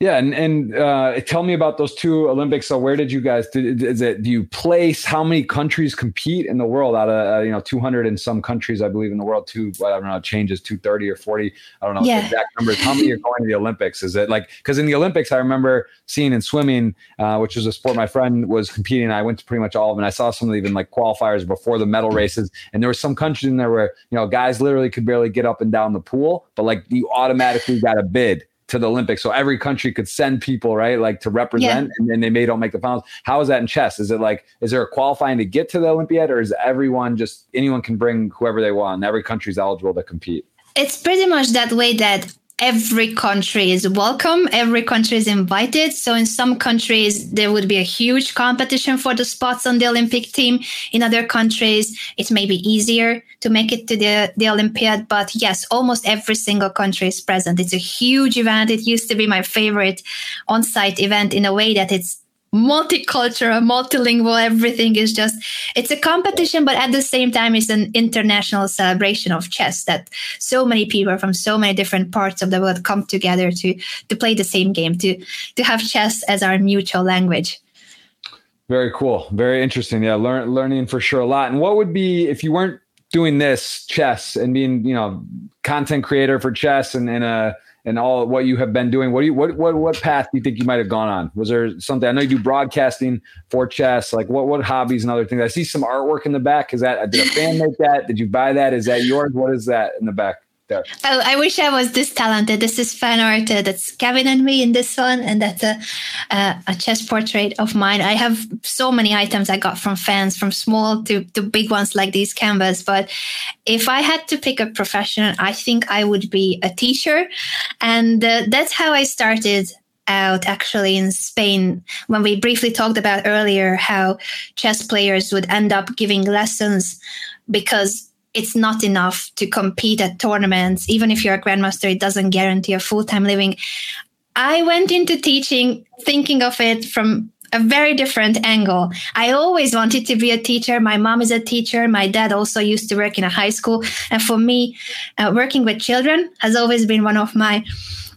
Yeah, and and uh, tell me about those two Olympics. So, where did you guys? Did, is it do you place? How many countries compete in the world out of uh, you know 200 and some countries, I believe, in the world? Two, I don't know, changes 230 or 40. I don't know yeah. exact numbers. How many are going to the Olympics? Is it like because in the Olympics, I remember seeing in swimming, uh, which is a sport my friend was competing. I went to pretty much all of them. I saw some of the, even like qualifiers before the medal races, and there were some countries in there where you know guys literally could barely get up and down the pool, but like you automatically got a bid to the Olympics. So every country could send people, right? Like to represent, yeah. and then they may don't make the finals. How is that in chess? Is it like, is there a qualifying to get to the Olympiad, or is everyone just anyone can bring whoever they want? And every country is eligible to compete. It's pretty much that way that every country is welcome. Every country is invited. So in some countries there would be a huge competition for the spots on the olympic team. In other countries it may be easier to make it to the, the olympiad. But yes almost every single country is present. It's a huge event. It used to be my favorite on-site event in a way that it's multicultural, multilingual, everything is just, it's a competition, but at the same time, it's an international celebration of chess that so many people from so many different parts of the world come together to, to play the same game, to, to have chess as our mutual language. Very cool. Very interesting. Yeah. Learn, learning for sure a lot. And what would be, if you weren't doing this chess and being, you know, content creator for chess and, and a, and all what you have been doing. What do you what what what path do you think you might have gone on? Was there something? I know you do broadcasting for chess. Like what what hobbies and other things? I see some artwork in the back. Is that did a fan make that? Did you buy that? Is that yours? What is that in the back? Oh, I wish I was this talented. This is fan art. Uh, that's Kevin and me in this one, and that's a, a chess portrait of mine. I have so many items I got from fans, from small to, to big ones like these canvas. But if I had to pick a profession, I think I would be a teacher, and uh, that's how I started out actually in Spain when we briefly talked about earlier how chess players would end up giving lessons because it's not enough to compete at tournaments. Even if you're a grandmaster, it doesn't guarantee a full time living. I went into teaching thinking of it from a very different angle. I always wanted to be a teacher. My mom is a teacher. My dad also used to work in a high school. And for me, uh, working with children has always been one of my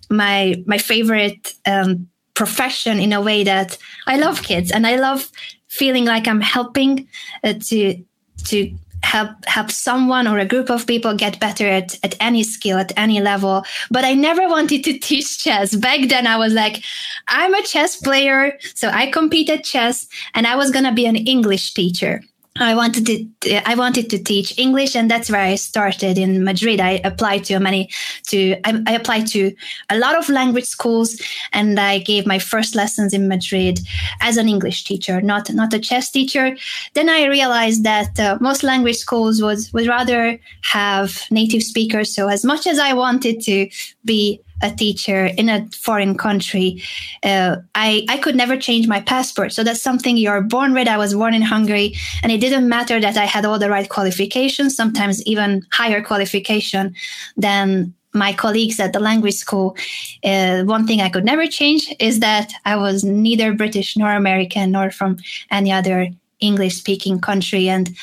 my my favorite um, profession in a way that I love kids and I love feeling like I'm helping uh, to to help help someone or a group of people get better at, at any skill at any level. But i never wanted to teach chess. Back then i was like i'm a chess player so i competed chess and i was going to be an english teacher I wanted to I wanted to teach English, and that's where I started in Madrid. I applied to many to I, I, applied to a lot of language schools, and I gave my first lessons in Madrid as an English teacher, not not a chess teacher. Then I realized that uh, most language schools would would rather have native speakers. So as much as I wanted to be a teacher in a foreign country, uh, I, I could never change my passport. So that's something you're born with. I was born in Hungary, and it didn't matter that I had all the right qualifications, sometimes even higher qualification than my colleagues at the language school. Uh, one thing I could never change is that I was neither British nor American nor from any other English speaking country. And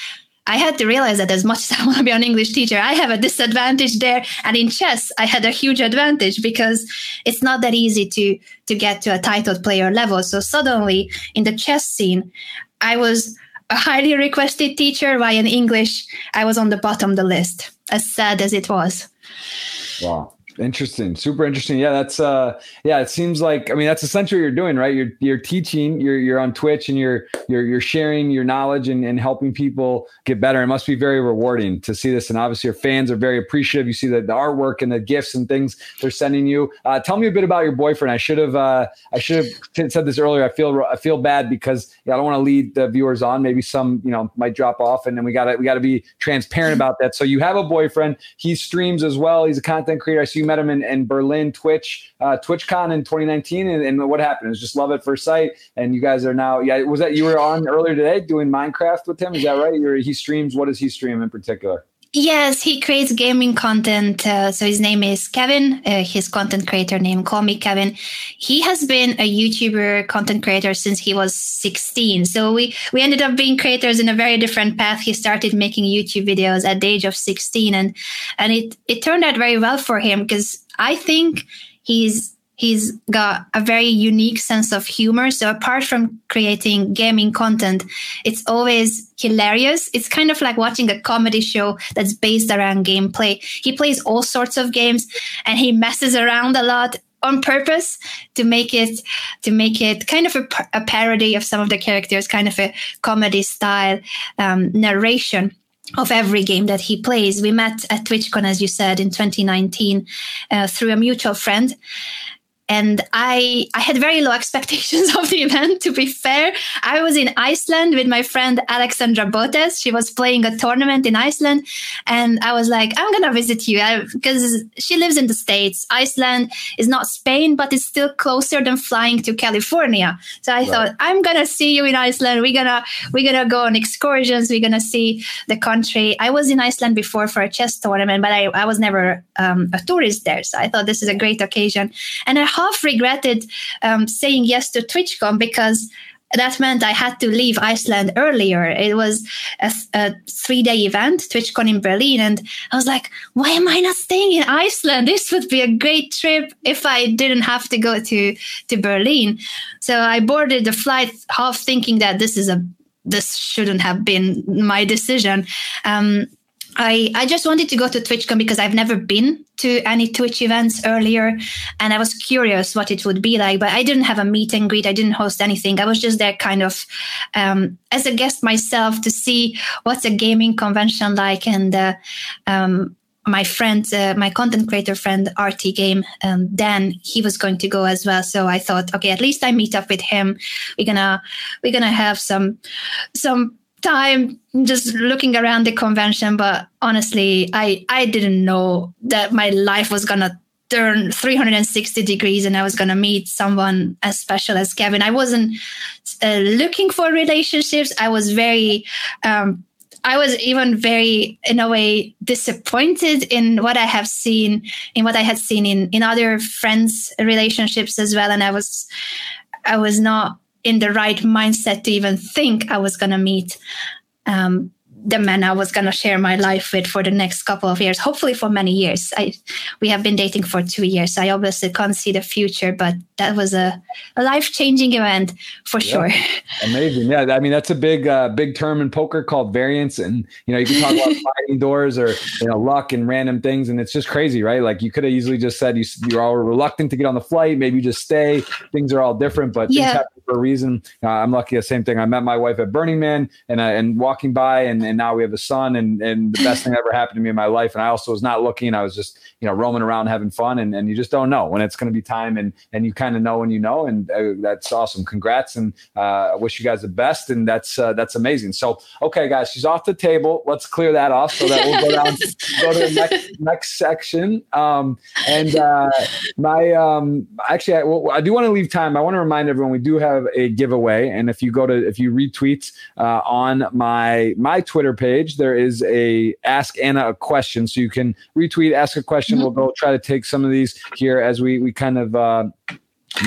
I had to realize that as much as I want to be an English teacher, I have a disadvantage there. And in chess, I had a huge advantage because it's not that easy to to get to a titled player level. So suddenly in the chess scene, I was a highly requested teacher, while in English, I was on the bottom of the list, as sad as it was. Wow. Interesting. Super interesting. Yeah, that's uh yeah, it seems like I mean that's essentially what you're doing, right? You're you're teaching, you're you're on Twitch and you're you're you're sharing your knowledge and, and helping people get better. It must be very rewarding to see this. And obviously your fans are very appreciative. You see the, the artwork and the gifts and things they're sending you. Uh, tell me a bit about your boyfriend. I should have uh I should have said this earlier. I feel I feel bad because yeah, I don't want to lead the viewers on. Maybe some, you know, might drop off and then we gotta we gotta be transparent about that. So you have a boyfriend, he streams as well. He's a content creator. I see you met him in, in Berlin Twitch, uh, TwitchCon in 2019. And, and, what happened? It was just love at first sight. And you guys are now, yeah, was that you were on earlier today doing Minecraft with him? Is that right? You're, he streams, what does he stream in particular? Yes, he creates gaming content. Uh, so his name is Kevin. Uh, his content creator name, CallMeKevin. He has been a YouTuber content creator since he was 16. So we we ended up being creators in a very different path. He started making YouTube videos at the age of 16, and and it it turned out very well for him because I think he's he's got a very unique sense of humor. So apart from creating gaming content, it's always hilarious. It's kind of like watching a comedy show that's based around gameplay. He plays all sorts of games and he messes around a lot on purpose to make it to make it kind of a, a parody of some of the characters, kind of a comedy style um, narration of every game that he plays. We met at TwitchCon, as you said, in 2019 uh, through a mutual friend and I I had very low expectations of the event. To be fair, I was in Iceland with my friend Alexandra Botez. She was playing a tournament in Iceland, and I was like, I'm gonna visit you because she lives in the states. Iceland is not Spain, but it's still closer than flying to California. So I right. thought I'm gonna see you in Iceland. We're gonna we're gonna go on excursions. We're gonna see the country. I was in Iceland before for a chess tournament, but I, I was never um, a tourist there. So I thought this is a great occasion, and I half regretted um, saying yes to TwitchCon because that meant I had to leave Iceland earlier. It was a, a three day event, TwitchCon in Berlin. And I was like, why am I not staying in Iceland? This would be a great trip if I didn't have to go to, to Berlin. So I boarded the flight half thinking that this is a, this shouldn't have been my decision. Um, I, I just wanted to go to TwitchCon because I've never been to any Twitch events earlier and I was curious what it would be like, but I didn't have a meet and greet. I didn't host anything. I was just there kind of um, as a guest myself to see what's a gaming convention like. And uh, um, my friend, uh, my content creator friend, RTGame, um, Dan, he was going to go as well. So I thought, okay, at least I meet up with him. We're gonna, we're gonna have some, some time just looking around the convention but honestly i i didn't know that my life was gonna turn 360 degrees and i was gonna meet someone as special as kevin. I wasn't uh, looking for relationships. I was very um, I was even very, in a way, disappointed in what I have seen, in what I had seen in in other friends' relationships as well, and I was, I was not in the right mindset to even think I was going to meet um, the man I was going to share my life with for the next couple of years, hopefully for many years. I, we have been dating for two years. I obviously can't see the future, but that was a, a life changing event for yeah. sure. Amazing. Yeah. I mean, that's a big, uh, big term in poker called variance. And, you know, you can talk about sliding doors or, you know, luck and random things. And it's just crazy, right? Like you could have easily just said you, you're all reluctant to get on the flight. Maybe you just stay. Things are all different, but yeah. for a reason. Uh, I'm lucky. The same thing. I met my wife at Burning Man and, uh, and walking by and, and now we have a son and, and the best thing ever happened to me in my life. And I also was not looking, I was just, you know, roaming around having fun and, and you just don't know when it's going to be time and, and you kind of know when you know, and uh, that's awesome. Congrats. And uh, I wish you guys the best. And that's, uh, that's amazing. So, okay, guys, she's off the table. Let's clear that off so that we'll go down, go to the next, next section. Um, and uh, my, um, actually, I, well, I do want to leave time. I want to remind everyone, we do have a giveaway. And if you go to, if you retweet uh, on my, my Twitter page, page, there is a ask Anna a question. So you can retweet, ask a question. Mm-hmm. We'll go try to take some of these here as we we kind of uh,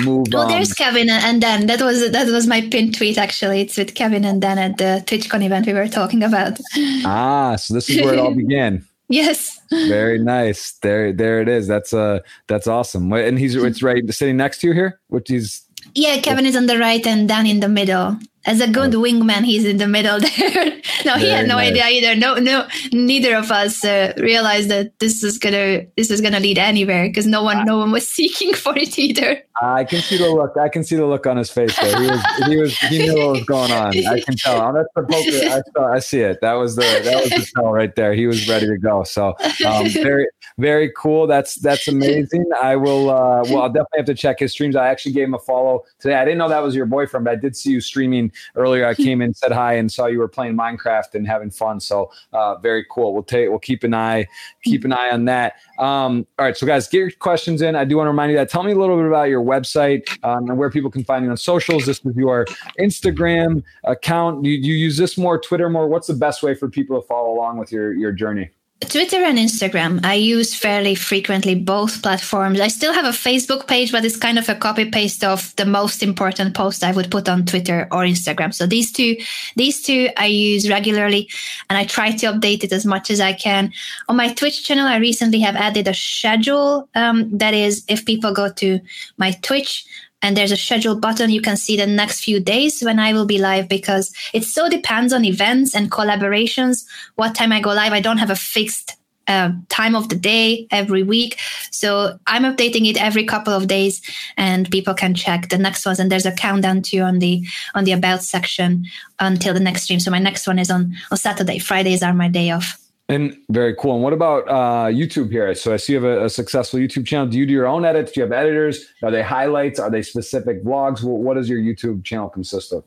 move. Well, on. there's Kevin and Dan. That was that was my pinned tweet. Actually, it's with Kevin and Dan at the TwitchCon event we were talking about. Ah, so this is where it all began. Yes. Very nice. There, there it is. That's uh, that's awesome. And he's it's right sitting next to you here, which is. Yeah, Kevin is on the right and Dan in the middle as a good wingman, he's in the middle there. no, he had no nice. idea either. No, no, neither of us uh, realized that this is gonna this is gonna lead anywhere because no one, no one was seeking for it either. I can see the look. I can see the look on his face. There, he was, he was, he knew what was going on. I can tell. Oh, that's the poker. I saw. I see it. That was the that was the tell right there. He was ready to go. So um, very very cool. That's that's amazing. I will. Uh, well, I'll definitely have to check his streams. I actually gave him a follow today. I didn't know that was your boyfriend, but I did see you streaming earlier. I came in, said hi, and saw you were playing Minecraft and having fun. So uh, very cool. We'll take. We'll keep an eye keep an eye on that. Um, all right, so guys, get your questions in. I do want to remind you that. Tell me a little bit about your website um, and where people can find you on socials. This is your Instagram account. You, you use this more, Twitter more. What's the best way for people to follow along with your your journey? Twitter and Instagram. I use fairly frequently both platforms. I still have a Facebook page, but it's kind of a copy paste of the most important post I would put on Twitter or Instagram. So these two, these two I use regularly and I try to update it as much as I can. On my Twitch channel, I recently have added a schedule. Um, that is, if people go to my Twitch, and there's a schedule button. You can see the next few days when i will be live because it so depends on events and collaborations. What time i go live i don't have a fixed uh, time of the day every week. So i'm updating it every couple of days and people can check the next ones. And there's a countdown too on the on the about section until the next stream. So my next one is on on saturday. Fridays are my day off and very cool. And what about uh, YouTube here? So I see you have a, a, successful YouTube channel. Do you do your own edits? Do you have editors? Are they highlights? Are they specific vlogs? What, what does your YouTube channel consist of?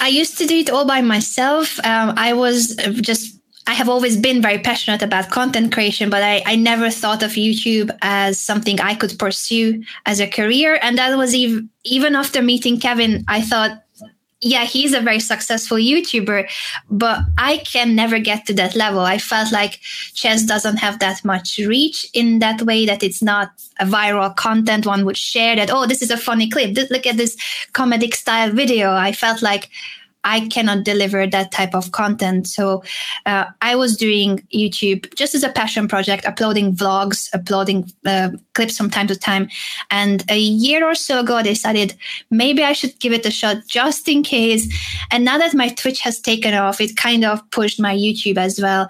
I used to do it all by myself. Um, I was just I have always been very passionate about content creation, but I, I never thought of YouTube as something I could pursue as a career. And that was even, even after meeting Kevin, I thought yeah, he's a very successful YouTuber, but I can never get to that level. I felt like chess doesn't have that much reach in that way that it's not a viral content one would share that, oh, this is a funny clip. Look at this comedic style video. I felt like I cannot deliver that type of content. So uh, I was doing YouTube just as a passion project, uploading vlogs, uploading uh, clips from time to time. And a year or so ago, I decided maybe I should give it a shot just in case. And now that my Twitch has taken off, it kind of pushed my YouTube as well.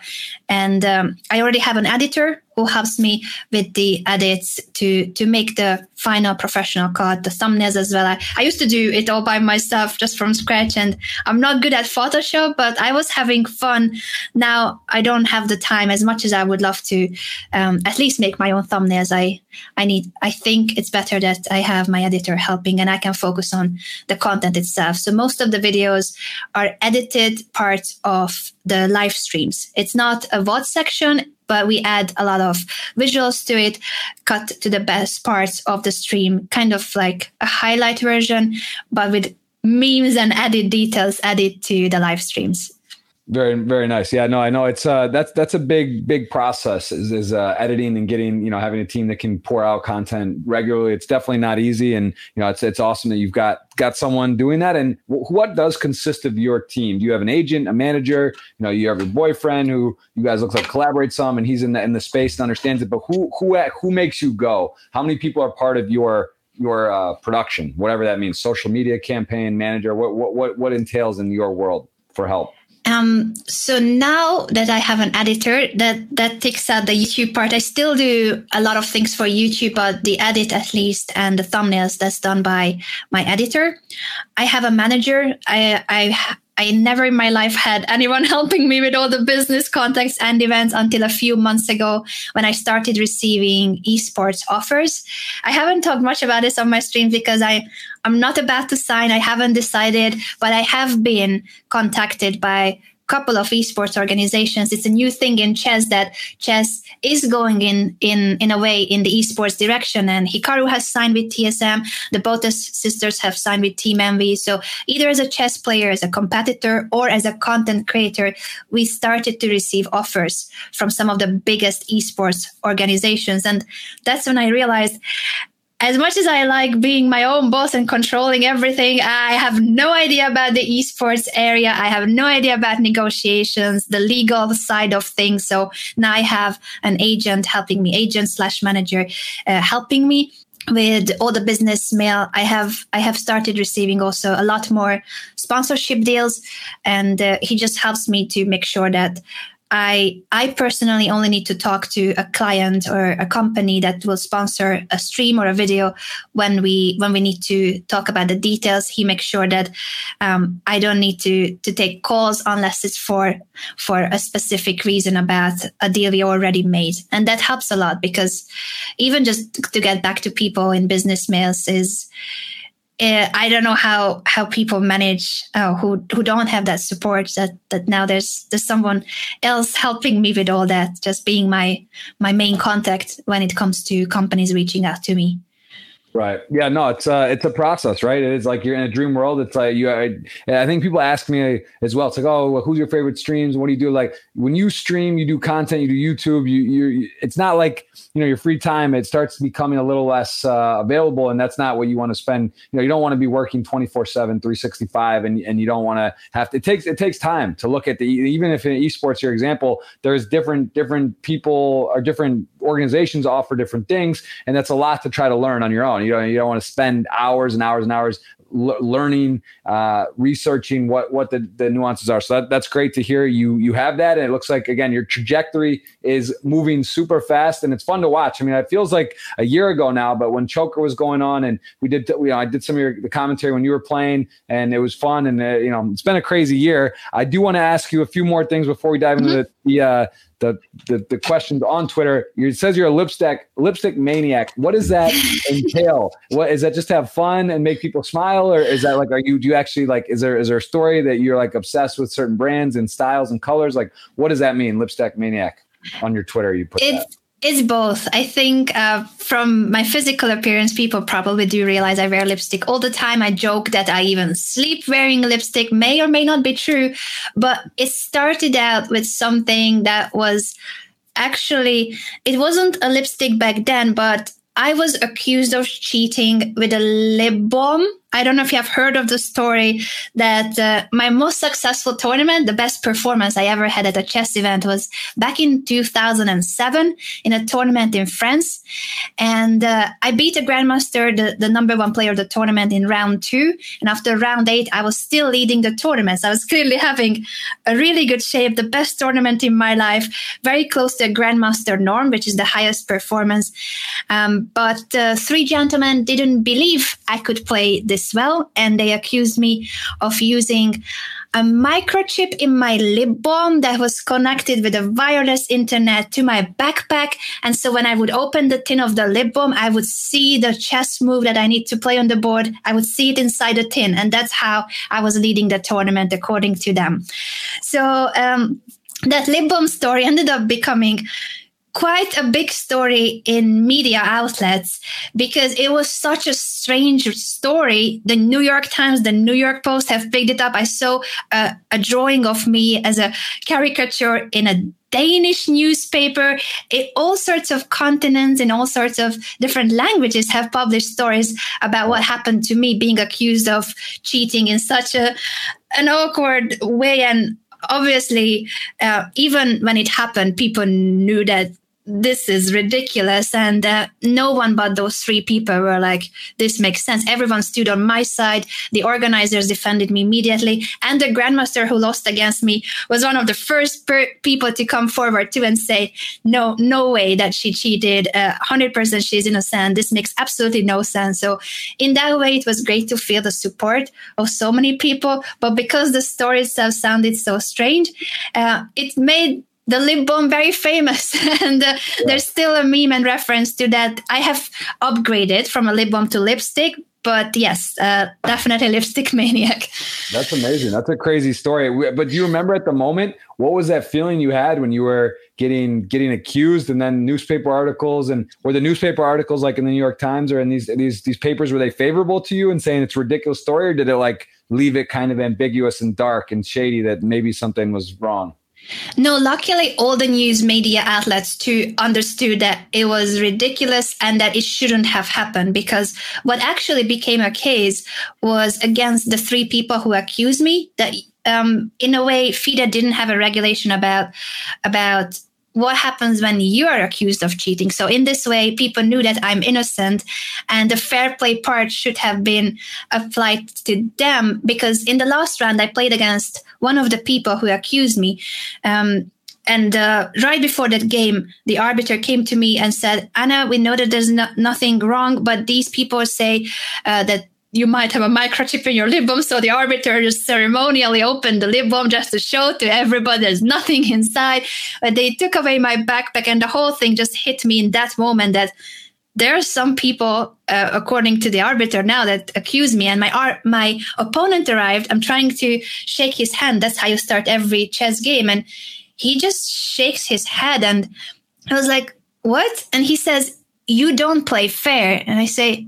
And um, I already have an editor who helps me with the edits to to make the final professional cut, the thumbnails as well. I, I used to do it all by myself just from scratch and I'm not good at Photoshop, but I was having fun. Now I don't have the time as much as I would love to um, at least make my own thumbnails. I I need I think it's better that I have my editor helping and I can focus on the content itself. So most of the videos are edited parts of the live streams. It's not a VOD section but we add a lot of visuals to it, cut to the best parts of the stream, kind of like a highlight version, but with memes and added details added to the live streams. Very, very nice. Yeah, no, I know it's uh that's that's a big, big process is is uh, editing and getting, you know, having a team that can pour out content regularly. It's definitely not easy. And you know, it's it's awesome that you've got got someone doing that. And w- what does consist of your team? Do you have an agent, a manager? You know, you have your boyfriend who you guys look like collaborate some and he's in the in the space and understands it. But who who who makes you go? How many people are part of your your uh, production, whatever that means, social media campaign manager, what, what, what, what entails in your world for help? Um, so now that I have an editor that, that takes out the YouTube part, I still do a lot of things for YouTube, but the edit at least and the thumbnails that's done by my editor. I have a manager. I, I I never in my life had anyone helping me with all the business contacts and events until a few months ago when I started receiving esports offers. I haven't talked much about this on my stream because I, I'm not about to sign. I haven't decided, but I have been contacted by a couple of esports organizations. It's a new thing in chess that chess is going in in in a way in the esports direction. And Hikaru has signed with TSM. The Botez sisters have signed with Team Envy. So either as a chess player, as a competitor, or as a content creator, we started to receive offers from some of the biggest esports organizations. And that's when I realized as much as I like being my own boss and controlling everything, I have no idea about the esports area. I have no idea about negotiations, the legal side of things. So now I have an agent helping me, agent slash manager uh, helping me with all the business mail i have i have started receiving also a lot more sponsorship deals and uh, he just helps me to make sure that I I personally only need to talk to a client or a company that will sponsor a stream or a video when we when we need to talk about the details. He makes sure that um, I don't need to to take calls unless it's for for a specific reason about a deal we already made, and that helps a lot because even just to get back to people in business mails is I don't know how how people manage uh, who who don't have that support. That that now there's there's someone else helping me with all that. Just being my my main contact when it comes to companies reaching out to me. Right. Yeah. No. It's uh it's a process, right? It is like you're in a dream world. It's like you. I, I think people ask me as well. It's like, oh, well, who's your favorite streams? What do you do? Like when you stream, you do content, you do YouTube. You you. It's not like you know your free time. It starts becoming a little less uh, available, and that's not what you want to spend. You know, you don't want to be working 24 7 365 and and you don't want to have to. It takes it takes time to look at the even if in esports, your example, there's different different people or different organizations offer different things, and that's a lot to try to learn on your own. You don't you don't want to spend hours and hours and hours l- learning, uh, researching what what the, the nuances are. So that, that's great to hear. You you have that, and it looks like again your trajectory is moving super fast, and it's fun to watch. I mean, it feels like a year ago now, but when Choker was going on, and we did, you know, I did some of your the commentary when you were playing, and it was fun, and uh, you know, it's been a crazy year. I do want to ask you a few more things before we dive into mm-hmm. the, the uh, the, the, the questions on Twitter. It says you're a lipstick lipstick maniac. What does that entail? What is that? Just have fun and make people smile, or is that like are you do you actually like is there is there a story that you're like obsessed with certain brands and styles and colors? Like what does that mean? Lipstick maniac on your Twitter. You put it's, that. It's both. I think uh, from my physical appearance, people probably do realize I wear lipstick all the time. I joke that I even sleep wearing lipstick, may or may not be true, but it started out with something that was actually, it wasn't a lipstick back then, but I was accused of cheating with a lip balm I don't know if you have heard of the story that uh, my most successful tournament, the best performance I ever had at a chess event was back in 2007 in a tournament in France. And uh, I beat a grandmaster, the, the number one player of the tournament in round two. And after round eight, I was still leading the tournament. So I was clearly having a really good shape, the best tournament in my life, very close to a grandmaster norm, which is the highest performance. Um, but uh, three gentlemen didn't believe I could play this as well. And they accused me of using a microchip in my lip balm that was connected with a wireless internet to my backpack. And so when I would open the tin of the lip balm, I would see the chess move that I need to play on the board. I would see it inside the tin. And that's how I was leading the tournament according to them. So, um, that lip balm story ended up becoming quite a big story in media outlets because it was such a strange story. The New York Times, the New York Post have picked it up. I saw a, a drawing of me as a caricature in a Danish newspaper. It, all sorts of continents and all sorts of different languages have published stories about what happened to me being accused of cheating in such a an awkward way and obviously uh, even when it happened people knew that this is ridiculous. And uh, no one but those three people were like, this makes sense. Everyone stood on my side. The organizers defended me immediately. And the grandmaster who lost against me was one of the first per- people to come forward to and say, no, no way that she cheated. Uh, 100% she's innocent. This makes absolutely no sense. So in that way, it was great to feel the support of so many people. But because the story itself sounded so strange, uh, it made the lip balm very famous and uh, yeah. there's still a meme and reference to that. I have upgraded from a lip balm to lipstick but yes uh, definitely lipstick maniac. That's amazing. That's a crazy story. But do you remember at the moment what was that feeling you had when you were getting getting accused and then newspaper articles and were the newspaper articles like in the new york times or in these these these papers were they favorable to you and saying it's a ridiculous story or did it like leave it kind of ambiguous and dark and shady that maybe something was wrong no, luckily, all the news media outlets too understood that it was ridiculous and that it shouldn't have happened because what actually became a case was against the three people who accused me. That, um, in a way, FIDE didn't have a regulation about about what happens when you are accused of cheating. So in this way, people knew that I'm innocent and the fair play part should have been applied to them because in the last round, I played against one of the people who accused me. Um, and uh, right before that game, the arbiter came to me and said, Anna, we know that there's no- nothing wrong, but these people say uh, that you might have a microchip in your lip balm. So the arbiter just ceremonially opened the lip balm just to show to everybody there's nothing inside. But they took away my backpack and the whole thing just hit me in that moment that there are some people, uh, according to the arbiter now, that accuse me. And my ar- my opponent arrived. I'm trying to shake his hand. That's how you start every chess game. And he just shakes his head. And I was like, "What?" And he says, "You don't play fair." And I say,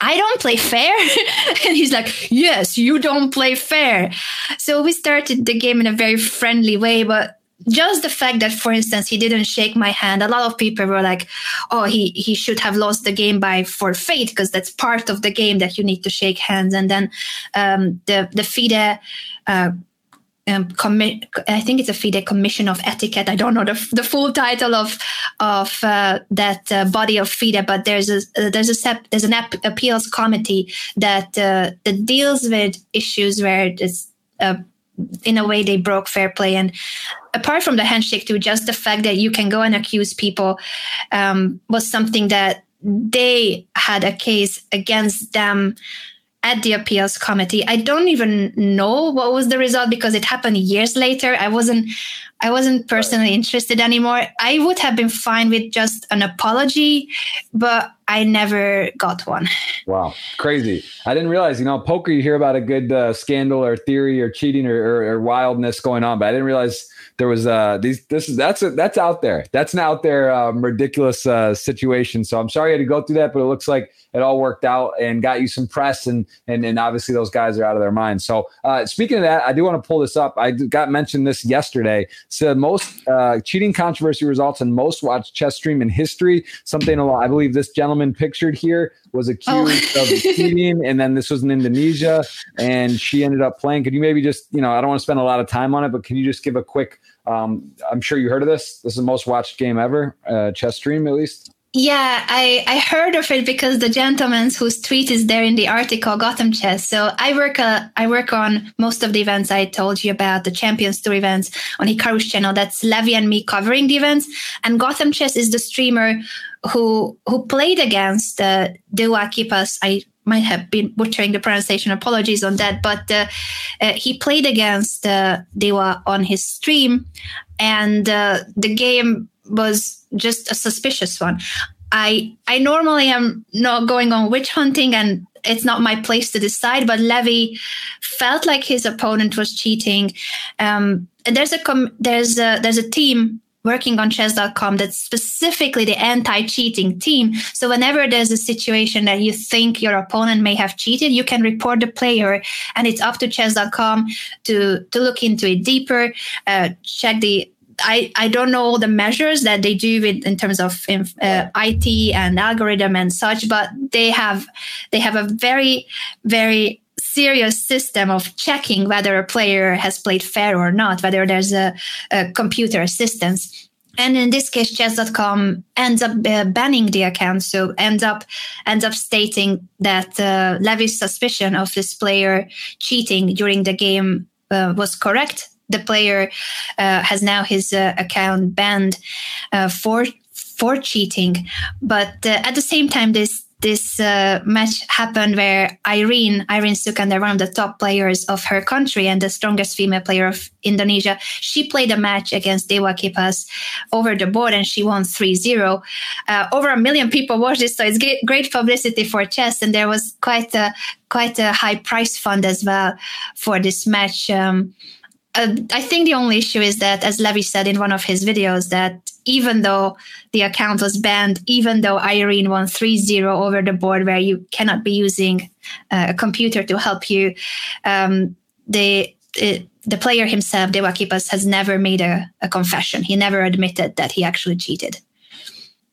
I don't play fair. and he's like, Yes, you don't play fair. So we started the game in a very friendly way, but just the fact that, for instance, he didn't shake my hand, a lot of people were like, "Oh, he he should have lost the game by forfeit because that's part of the game that you need to shake hands." And then um, the the FIDE. Uh, um, commi- I think it's a FIDE Commission of Etiquette. I don't know the, the full title of of uh, that uh, body of FIDE, but there's a uh, there's a sep- there's an ap- appeals committee that uh, that deals with issues where it's uh, in a way they broke fair play and apart from the handshake too just the fact that you can go and accuse people um, was something that they had a case against them at the appeals committee. I don't even know what was the result because it happened years later. I wasn't i wasn't personally interested anymore. I would have been fine with just an apology but i never got one. Wow. Crazy. I didn't realize you know poker you hear about a good uh, scandal or theory or cheating or, or, or wildness going on but i didn't realize there was uh these this is that's a, that's out there. That's an out there um, ridiculous uh, situation. So i'm sorry i had to go through that but it looks like it all worked out and got you some press and and, and obviously those guys are out of their minds so uh, speaking of that i do want to pull this up i got mentioned this yesterday so most uh, cheating controversy results in most watched chess stream in history something i believe this gentleman pictured here was accused oh. of cheating and then this was in indonesia and she ended up playing could you maybe just you know i don't want to spend a lot of time on it but can you just give a quick um, I'm sure you heard of this. This is the most watched game ever, uh, chess stream at least. Yeah, I, I heard of it because the gentleman whose tweet is there in the article, Gotham Chess. So I work uh, I work on most of the events I told you about, the Champions Tour events on Hikaru's channel. That's Levy and me covering the events. And Gotham Chess is the streamer who who played against uh, Dewa Kipas. I might have been butchering the pronunciation. Apologies on that. But uh, uh, he played against uh, Dewa on his stream, and uh, the game was just a suspicious one. I I normally am not going on witch hunting, and it's not my place to decide. But Levy felt like his opponent was cheating. Um, and there's a com- there's a there's a team working on chess.com that's specifically the anti-cheating team so whenever there's a situation that you think your opponent may have cheated you can report the player and it's up to chess.com to to look into it deeper uh, check the I, I don't know all the measures that they do with, in terms of uh, IT and algorithm and such, but they have they have a very very serious system of checking whether a player has played fair or not, whether there's a, a computer assistance. And in this case, chess.com ends up uh, banning the account. So ends up ends up stating that uh, Levy's suspicion of this player cheating during the game uh, was correct. The player uh, has now his uh, account banned uh, for for cheating. But at the same time, this this uh, match happened where Irene, Irene Sukandar, one of the top players of her country and the strongest female player of Indonesia, she played a match against Dewa Kipas over the board and she won 3-0. Uh, over a million people watched this, so it's great publicity for chess. And there was quite a quite a high price fund as well for this match. Um, uh, I think the only issue is that, as Levy said in one of his videos, that even though the account was banned, even though Irene won 3 0 over the board, where you cannot be using uh, a computer to help you, um, the, it, the player himself, Dewa Kipas, has never made a, a confession. He never admitted that he actually cheated.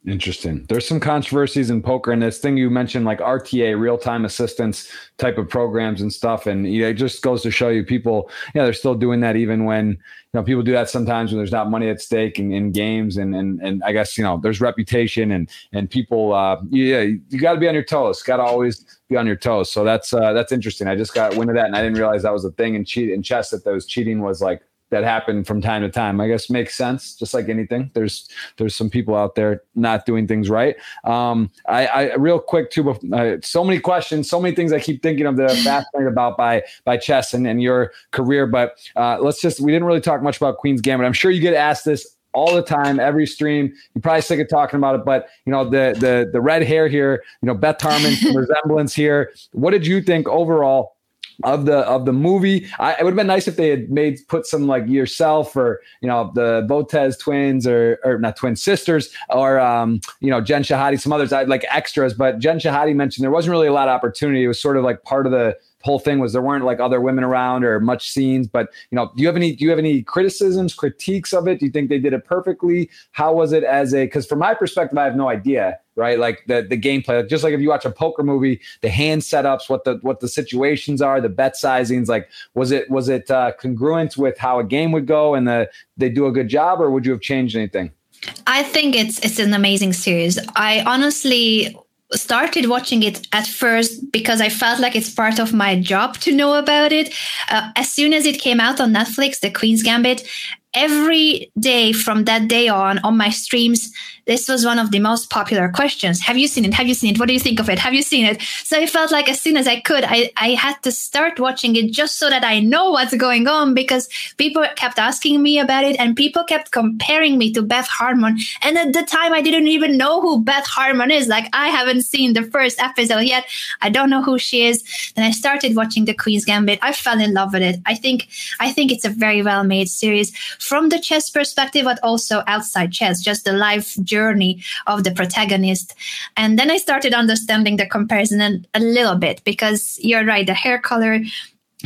Interesting. There's some controversies in poker, and this thing you mentioned, like RTA, real time assistance type of programs and stuff, and you know, it just goes to show you people, yeah, they're still doing that even when you know people do that sometimes when there's not money at stake in, in games, and and and I guess you know there's reputation and and people, uh, yeah, you got to be on your toes, got to always be on your toes. So that's uh, that's interesting. I just got wind of that, and I didn't realize that was a thing in cheat in chess that those cheating was like that happen from time to time. I guess makes sense. Just like anything, there's there's some people out there not doing things right. Um, I, I real quick too. Uh, so many questions, so many things I keep thinking of that I'm fascinated about by by chess and, and your career. But uh, let's just we didn't really talk much about Queen's Gambit. I'm sure you get asked this all the time, every stream. You're probably sick of talking about it, but you know the the the red hair here. You know Beth some resemblance here. What did you think overall? Of the of the movie. I, it would have been nice if they had made put some like yourself or you know the Botez twins or or not twin sisters or um, you know Jen Shahade, some others I like extras. But Jen Shahade mentioned there wasn't really a lot of opportunity. It was sort of like part of the whole thing was there weren't like other women around or much scenes. But you know, do you have any do you have any criticisms, critiques of it? Do you think they did it perfectly? How was it as a? Because from my perspective, I have no idea right? Like the the gameplay, like just like if you watch a poker movie, the hand setups, what the what the situations are, the bet sizings. Like, was it was it uh, congruent with how a game would go, and the they do a good job, or would you have changed anything? I think it's it's an amazing series. I honestly started watching it at first because I felt like it's part of my job to know about it. Uh, as soon as it came out on Netflix, The Queen's Gambit, every day from that day on on my streams this was one of the most popular questions. Have you seen it? Have you seen it? What do you think of it? Have you seen it? So i felt like as soon as i could i, I had to start watching it just so that i know what's going on because people kept asking me about it and people kept comparing me to beth harmon. And at the time i didn't even know who beth harmon is. Like i haven't seen the first episode yet. I don't know who she is. Then i started watching the queen's gambit. I fell in love with it. I think i think it's a very well made series. From the chess perspective, but also outside chess, just the life journey of the protagonist. And then I started understanding the comparison a little bit because you're right, the hair color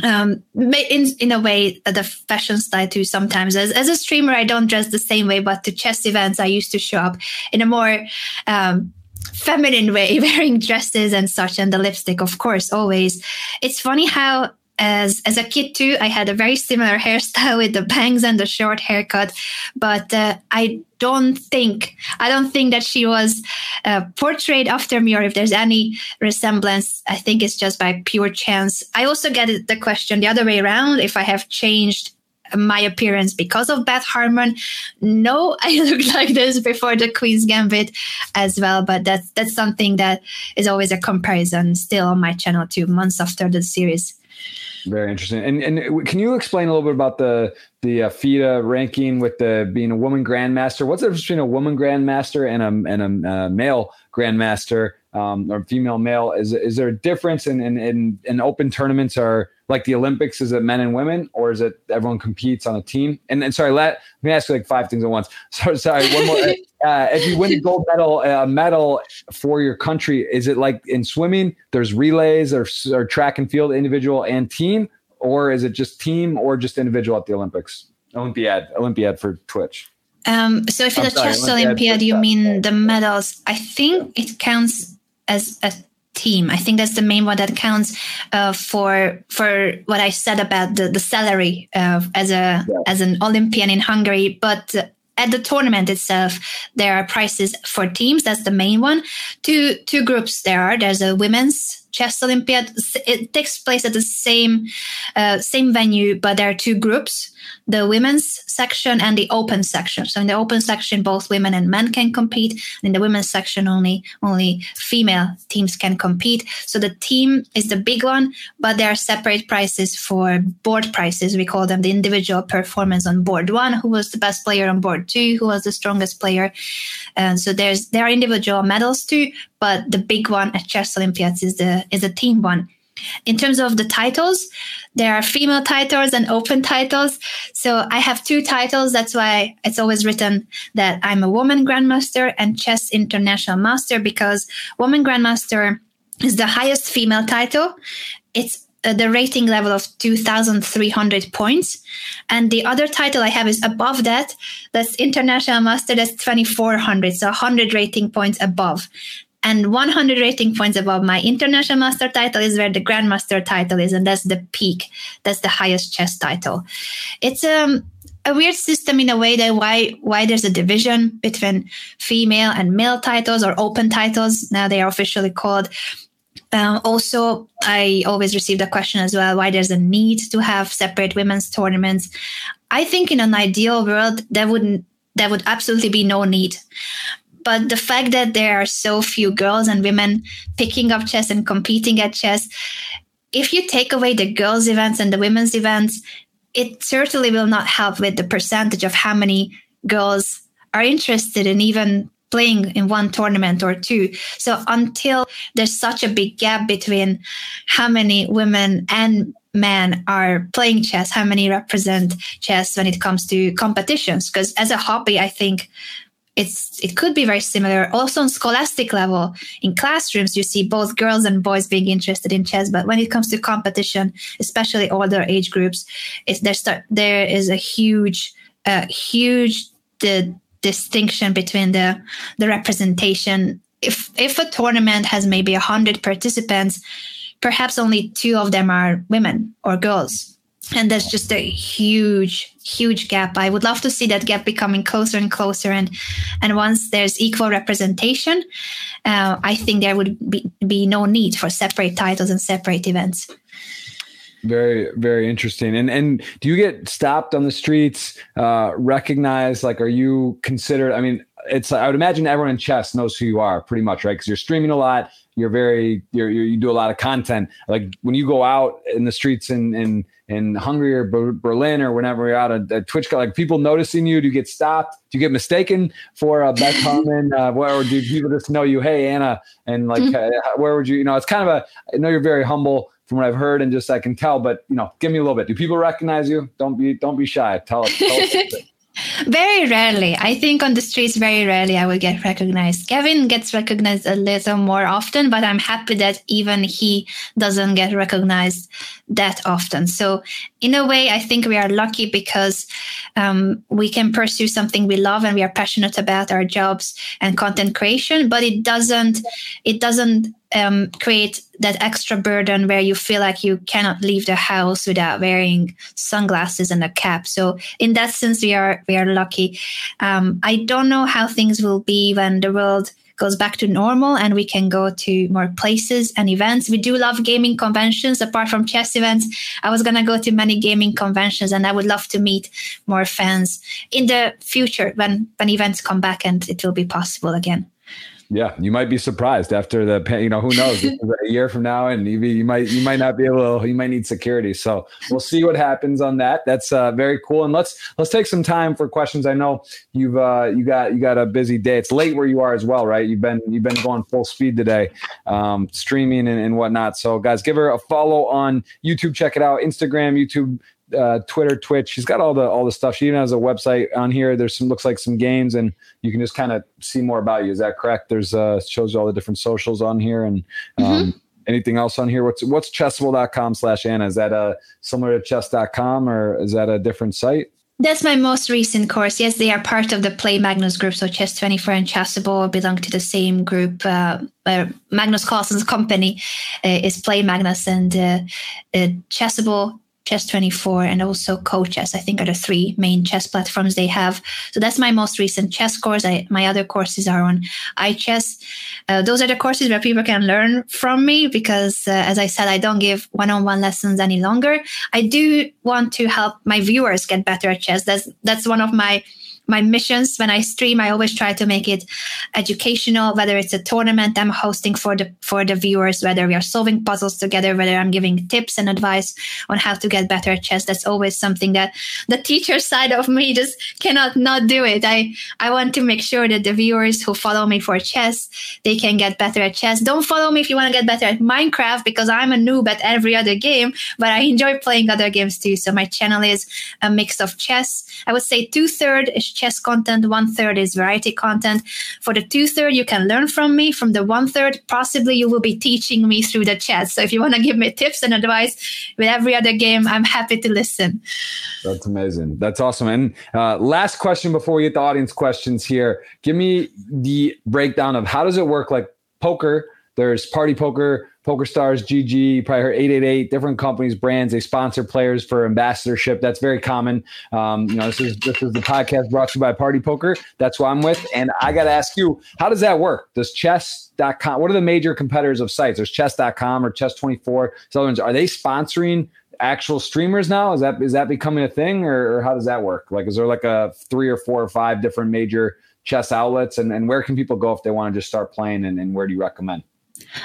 um in in a way the fashion style too sometimes as, as a streamer i don't dress the same way but to chess events i used to show up in a more um feminine way wearing dresses and such and the lipstick of course always it's funny how as as a kid too i had a very similar hairstyle with the bangs and the short haircut but uh, i don't think i don't think that she was uh, portrayed after me or if there's any resemblance i think it's just by pure chance i also get the question the other way around if i have changed my appearance because of Beth Harmon. No, I looked like this before the Queen's Gambit as well, but that's that's something that is always a comparison still on my channel two months after the series. Very interesting. And and can you explain a little bit about the the uh, FIDE ranking with the being a woman grandmaster? What's the difference between a woman grandmaster and a and a uh, male grandmaster um, or female male? Is is there a difference in in in, in open tournaments? Are like the Olympics? Is it men and women, or is it everyone competes on a team? And, and sorry, let, let me ask you like five things at once. So sorry, one more. uh, if you win a gold medal, a uh, medal for your country, is it like in swimming? There's relays or, or track and field, individual and team, or is it just team or just individual at the Olympics? Olympiad, Olympiad for Twitch. Um, so if it's a chess Olympiad, Olympiad you mean the medals? I think it counts as a team. I think that's the main one that counts uh, for for what I said about the the salary uh, as a yeah. as an Olympian in Hungary. But at the tournament itself, there are prizes for teams. That's the main one. Two two groups there are. There's a women's chess Olympiad. It takes place at the same uh, same venue, but there are two groups: the women's section and the open section. So in the open section, both women and men can compete. And in the women's section, only only female teams can compete. So the team is the big one, but there are separate prices for board prices. We call them the individual performance on board one, who was the best player on board two, who was the strongest player. And so there's there are individual medals too, but the big one at Chess Olympiads is the is a team one. In terms of the titles, there are female titles and open titles. So I have two titles. That's why it's always written that I'm a woman grandmaster and chess international master because woman grandmaster is the highest female title. It's uh, the rating level of 2300 points and the other title i have is above that that's international master that's 2400 so 100 rating points above and 100 rating points above my international master title is where the grandmaster title is and that's the peak that's the highest chess title it's um, a weird system in a way that why why there's a division between female and male titles or open titles now they are officially called um, also, I always receive the question as well why there's a need to have separate women's tournaments. I think in an ideal world, there wouldn't there would absolutely be no need. But the fact that there are so few girls and women picking up chess and competing at chess, if you take away the girls' events and the women's events, it certainly will not help with the percentage of how many girls are interested in even playing in one tournament or two. So until there's such a big gap between how many women and men are playing chess, how many represent chess when it comes to competitions. Because as a hobby, I think it's it could be very similar. Also on scholastic level, in classrooms, you see both girls and boys being interested in chess. But when it comes to competition, especially older age groups, there. Start, there is a huge, uh, huge the distinction between the the representation. If if a tournament has maybe a hundred participants, perhaps only two of them are women or girls and that's just a huge huge gap. I would love to see that gap becoming closer and closer. And and once there's equal representation uh, i think there would be, be no need for separate titles and separate events. Very very interesting. And and do you get stopped on the streets uh recognized? Like are you considered i mean it's i would imagine everyone in chess knows who you are pretty much right? Because you're streaming a lot. You're very you're, you do a lot of content. Like when you go out in the streets and in in hungary or berlin or whenever you're out at, at twitch like people noticing you do you get stopped do you get mistaken for uh, Beth Harmon uh, or do people just know you hey anna and like mm-hmm. uh, where would you you know it's kind of a i know you're very humble from what I've heard and just I can tell. But you know, give me a little bit. Do people recognize you? Don't be don't be shy. Tell us. Tell us very rarely. I think on the streets, very rarely I will get recognized. Kevin gets recognized a little more often, but I'm happy that even he doesn't get recognized that often. So, in a way, I think we are lucky because um, we can pursue something we love and we are passionate about our jobs and content creation. But it doesn't. It doesn't um, create that extra burden where you feel like you cannot leave the house without wearing sunglasses and a cap. So in that sense, we are we are lucky. Um, I don't know how things will be when the world goes back to normal and we can go to more places and events. We do love gaming conventions apart from chess events. I was going to go to many gaming conventions and I would love to meet more fans in the future when, when events come back and it will be possible again. Yeah, you might be surprised after the you know who knows a year from now, and you, you might you might not be able to, you might need security. So we'll see what happens on that. That's uh, very cool. And let's let's take some time for questions. I know you've uh, you got you got a busy day. It's late where you are as well, right? You've been you've been going full speed today, um, streaming and, and whatnot. So guys, give her a follow on YouTube. Check it out. Instagram, YouTube uh, Twitter, Twitch. She's got all the all the stuff. She even has a website on here. There's some looks like some games, and you can just kind of see more about you. Is that correct? There's uh shows you all the different socials on here, and um, mm-hmm. anything else on here. What's what's chessable.com slash Anna? Is that a similar to chess.com or is that a different site? That's my most recent course. Yes, they are part of the Play Magnus group. So Chess24 and Chessable belong to the same group. Uh, Magnus Carlsen's company uh, is Play Magnus and uh, uh Chessable Chess24 and also CoChess, I think are the three main chess platforms they have. So that's my most recent chess course. I, my other courses are on iChess. Uh, those are the courses where people can learn from me because, uh, as I said, I don't give one-on-one lessons any longer. I do want to help my viewers get better at chess. That's that's one of my my missions when I stream, I always try to make it educational, whether it's a tournament I'm hosting for the for the viewers, whether we are solving puzzles together, whether I'm giving tips and advice on how to get better at chess. That's always something that the teacher side of me just cannot not do it. I I want to make sure that the viewers who follow me for chess, they can get better at chess. Don't follow me if you want to get better at Minecraft because I'm a noob at every other game, but I enjoy playing other games too. So my channel is a mix of chess. I would say two third is chess content, one third is variety content. For the two third, you can learn from me. From the one third, possibly you will be teaching me through the chat. So if you want to give me tips and advice with every other game, I'm happy to listen. That's amazing. That's awesome. And uh, last question before we get the audience questions here. Give me the breakdown of how does it work like poker? There's party poker, Poker Stars, GG, probably heard 888, different companies, brands, they sponsor players for ambassadorship. That's very common. Um, you know, this is this is the podcast brought to you by Party Poker. That's who I'm with. And I got to ask you, how does that work? Does chess.com, what are the major competitors of sites? There's chess.com or chess24. So are they sponsoring actual streamers now? Is that is that becoming a thing or, or how does that work? Like, is there like a three or four or five different major chess outlets? And, and where can people go if they want to just start playing and, and where do you recommend?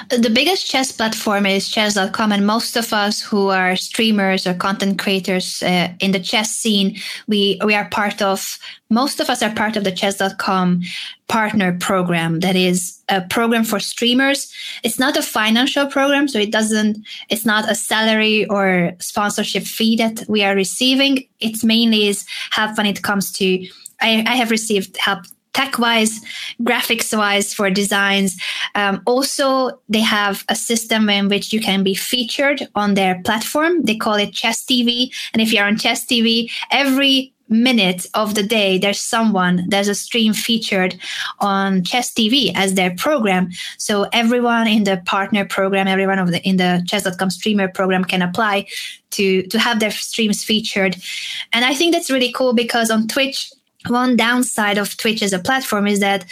The biggest chess platform is chess.com, and most of us who are streamers or content creators uh, in the chess scene, we we are part of. Most of us are part of the chess.com partner program. That is a program for streamers. It's not a financial program, so it doesn't. It's not a salary or sponsorship fee that we are receiving. It's mainly is help when it comes to. I, I have received help tech wise, graphics wise for designs. Um, also, they have a system in which you can be featured on their platform. They call it Chess TV. And if you're on Chess TV, every minute of the day there's someone there's a stream featured on chess tv as their program so everyone in the partner program everyone of the in the chess.com streamer program can apply to to have their streams featured and i think that's really cool because on twitch one downside of Twitch as a platform is that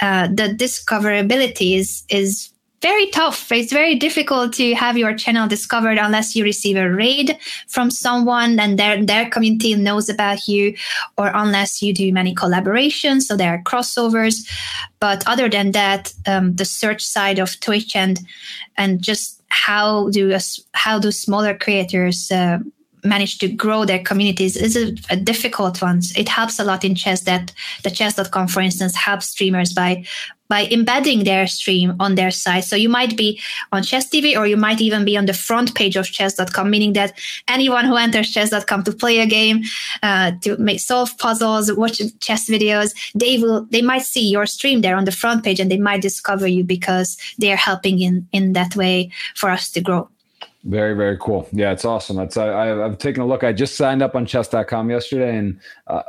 uh, the discoverability is is very tough. It's very difficult to have your channel discovered unless you receive a raid from someone and their their community knows about you, or unless you do many collaborations. So there are crossovers. But other than that, um, the search side of Twitch and and just how do how do smaller creators uh, manage to grow their communities is a, a, difficult one. It helps a lot in chess that the chess.com, for instance, helps streamers by by embedding their stream on their site. So you might be on Chess TV or you might even be on the front page of chess.com, meaning that anyone who enters chess.com to play a game, uh, to make solve puzzles, watch chess videos, they will they might see your stream there on the front page and they might discover you because they are helping in in that way for us to grow. Very, very cool. Yeah, it's awesome. That's I, have taken a look. I just signed up on chess.com yesterday and uh,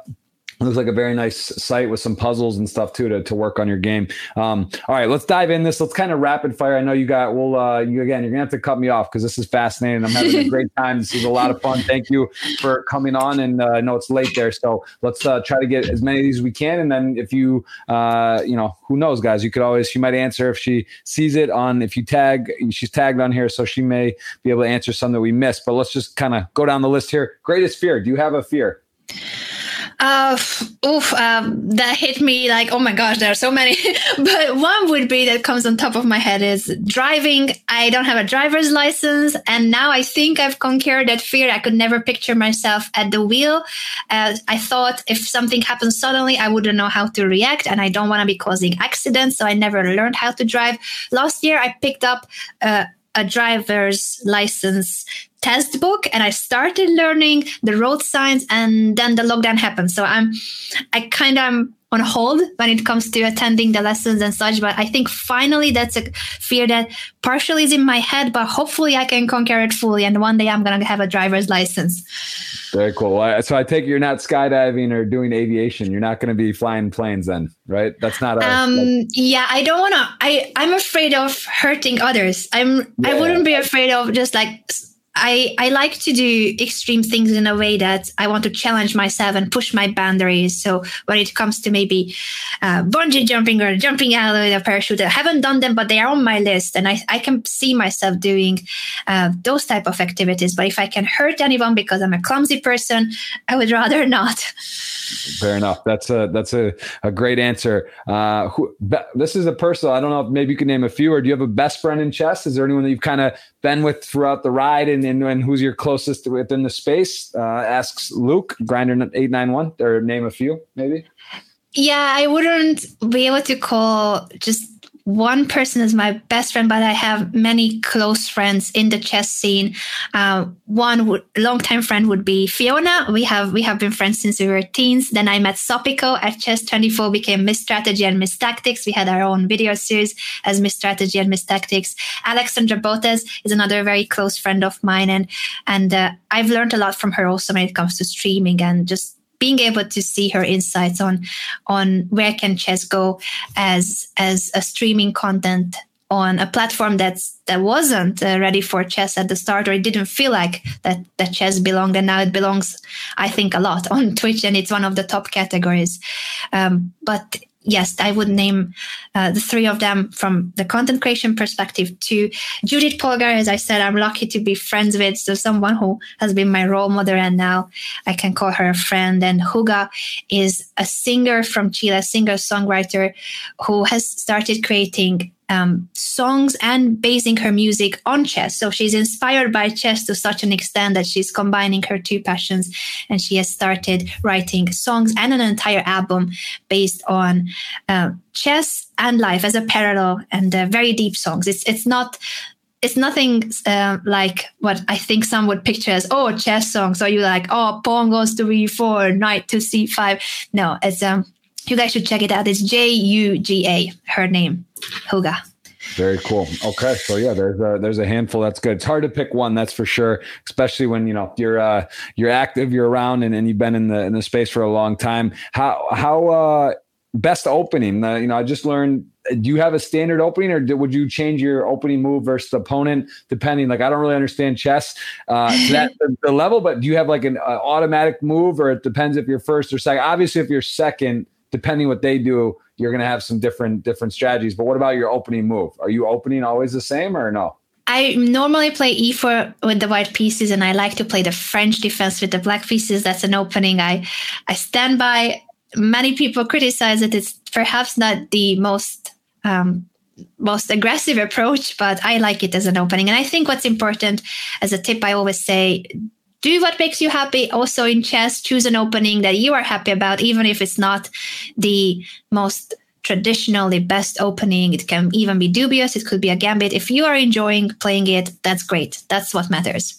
it looks like a very nice site with some puzzles and stuff too to, to work on your game. Um, all right, let's dive in this. Let's kind of rapid fire. I know you got, well, uh, you again, you're gonna have to cut me off because this is fascinating. I'm having a great time. This is a lot of fun. Thank you for coming on. And uh, I know it's late there, so let's uh, try to get as many of these as we can. And then if you, uh, you know, who knows, guys, you could always, she might answer if she sees it on, if you tag, she's tagged on here, so she may be able to answer some that we missed. But let's just kind of go down the list here. Greatest fear. Do you have a fear? Uh, oof, um, that hit me like, oh my gosh, there are so many. but one would be that comes on top of my head is driving. I don't have a driver's license. And now I think I've conquered that fear. I could never picture myself at the wheel. Uh, I thought if something happens suddenly, I wouldn't know how to react. And I don't want to be causing accidents. So I never learned how to drive. Last year, I picked up uh, a driver's license test book and I started learning the road signs and then the lockdown happened. So I'm I kind of am on hold when it comes to attending the lessons and such. But I think finally that's a fear that partially is in my head, but hopefully I can conquer it fully. And one day I'm going to have a driver's license. Very cool. So I take you're not skydiving or doing aviation. You're not going to be flying planes then, right? That's not. A, um. Like- yeah, I don't want to. I I'm afraid of hurting others. I'm. Yeah. I wouldn't be afraid of just like I, I like to do extreme things in a way that I want to challenge myself and push my boundaries. So when it comes to maybe uh, bungee jumping or jumping out of a parachute, I haven't done them, but they are on my list, and I, I can see myself doing uh, those type of activities. But if I can hurt anyone because I'm a clumsy person, I would rather not. Fair enough. That's a that's a, a great answer. Uh, who, be, this is a personal. I don't know if maybe you can name a few, or do you have a best friend in chess? Is there anyone that you've kind of been with throughout the ride, and, and, and who's your closest within the space? Uh, asks Luke Grinder eight nine one, or name a few maybe. Yeah, I wouldn't be able to call just one person is my best friend, but I have many close friends in the chess scene. Uh, one would, longtime friend would be Fiona. We have we have been friends since we were teens. Then I met Sopiko at Chess 24, became Miss Strategy and Miss Tactics. We had our own video series as Miss Strategy and Miss Tactics. Alexandra Botez is another very close friend of mine, and and uh, I've learned a lot from her also when it comes to streaming and just being able to see her insights on on where can chess go as as a streaming content on a platform that's that wasn't uh, ready for chess at the start or it didn't feel like that that chess belonged and now it belongs i think a lot on twitch and it's one of the top categories. Um, but yes, I would name uh, the three of them from the content creation perspective. To Judit Polgar, as I said, I'm lucky to be friends with, so someone who has been my role model, and now I can call her a friend. And Juga is a singer from Chile, singer songwriter who has started creating um, songs and basing her music on chess. So she's inspired by chess to such an extent that she's combining her two passions and she has started writing songs and an entire album based on uh, chess and life as a parallel and uh, very deep songs. It's, it's not it's nothing uh, like what I think some would picture as oh chess songs. So you like oh pawn goes to e4, knight to c5. No, it's um you guys should check it out. It's J U G A, her name, Juga. Very cool. Okay, so yeah, there's a there's a handful. That's good. It's hard to pick one, that's for sure. Especially when you know you're uh, you're active, you're around, and, and you've been in the in the space for a long time. How how uh, best opening? Uh, you know, I just learned. Do you have a standard opening, or would you change your opening move versus the opponent depending? Like, I don't really understand chess uh, to that the level, but do you have like an uh, automatic move, or it depends if you're first or second? Obviously, if you're second depending what they do, you're going to have some different different strategies. But what about your opening move? Are you opening always the same or no? I normally play e4 with the white pieces, and I like to play the French defense with the black pieces. That's an opening I I stand by. Many people criticize that it's perhaps not the most um, most aggressive approach, but I like it as an opening. And I think what's important as a tip, I always say, do what makes you happy. Also in chess, choose an opening that you are happy about, even if it's not the most traditionally best opening. It can even be dubious. It could be a gambit. If you are enjoying playing it, that's great. That's what matters.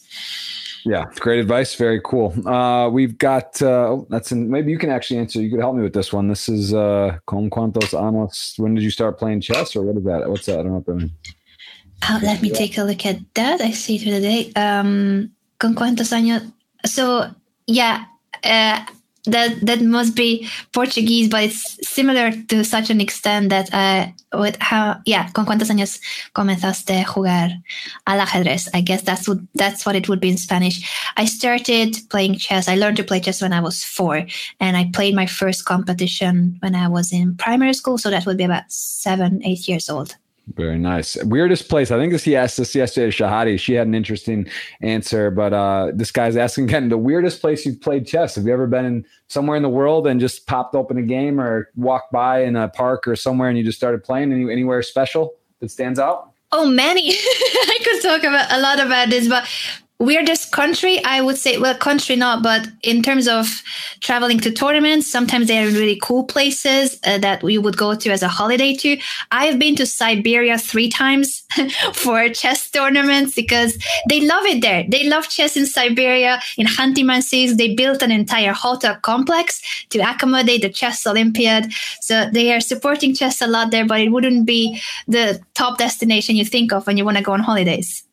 Yeah, great advice. Very cool. Uh, we've got uh, oh, that's in, maybe you can actually answer. You could help me with this one. This is uh, con cuantos años. When did you start playing chess, or what is that? What's that? I don't know what that means. Uh, let me take a look at that. I see through the day. Um, ¿Con cuántos años? So, yeah, uh, that that must be Portuguese, but it's similar to such an extent that uh, with how yeah, con cuántos años comenzaste a jugar al ajedrez? I guess that's what that's what it would be in Spanish. I started playing chess. I learned to play chess when I was four, and I played my first competition when I was in primary school. So that would be about seven, eight years old. Very nice. Weirdest place. I think this he asked this yesterday to Shahade. She had an interesting answer, but uh, this guy's asking again the weirdest place you've played chess. Have you ever been in somewhere in the world and just popped open a game or walked by in a park or somewhere and you just started playing? Any, anywhere special that stands out? Oh, many. I could talk about a lot about this, but weirdest country i would say well country not but in terms of traveling to tournaments sometimes they're really cool places uh, that we would go to as a holiday to i've been to siberia three times for chess tournaments because they love it there. They love chess in siberia. In Khanty-Mansiysk they built an entire hotel complex to accommodate the chess olympiad. So they are supporting chess a lot there but it wouldn't be the top destination you think of when you want to go on holidays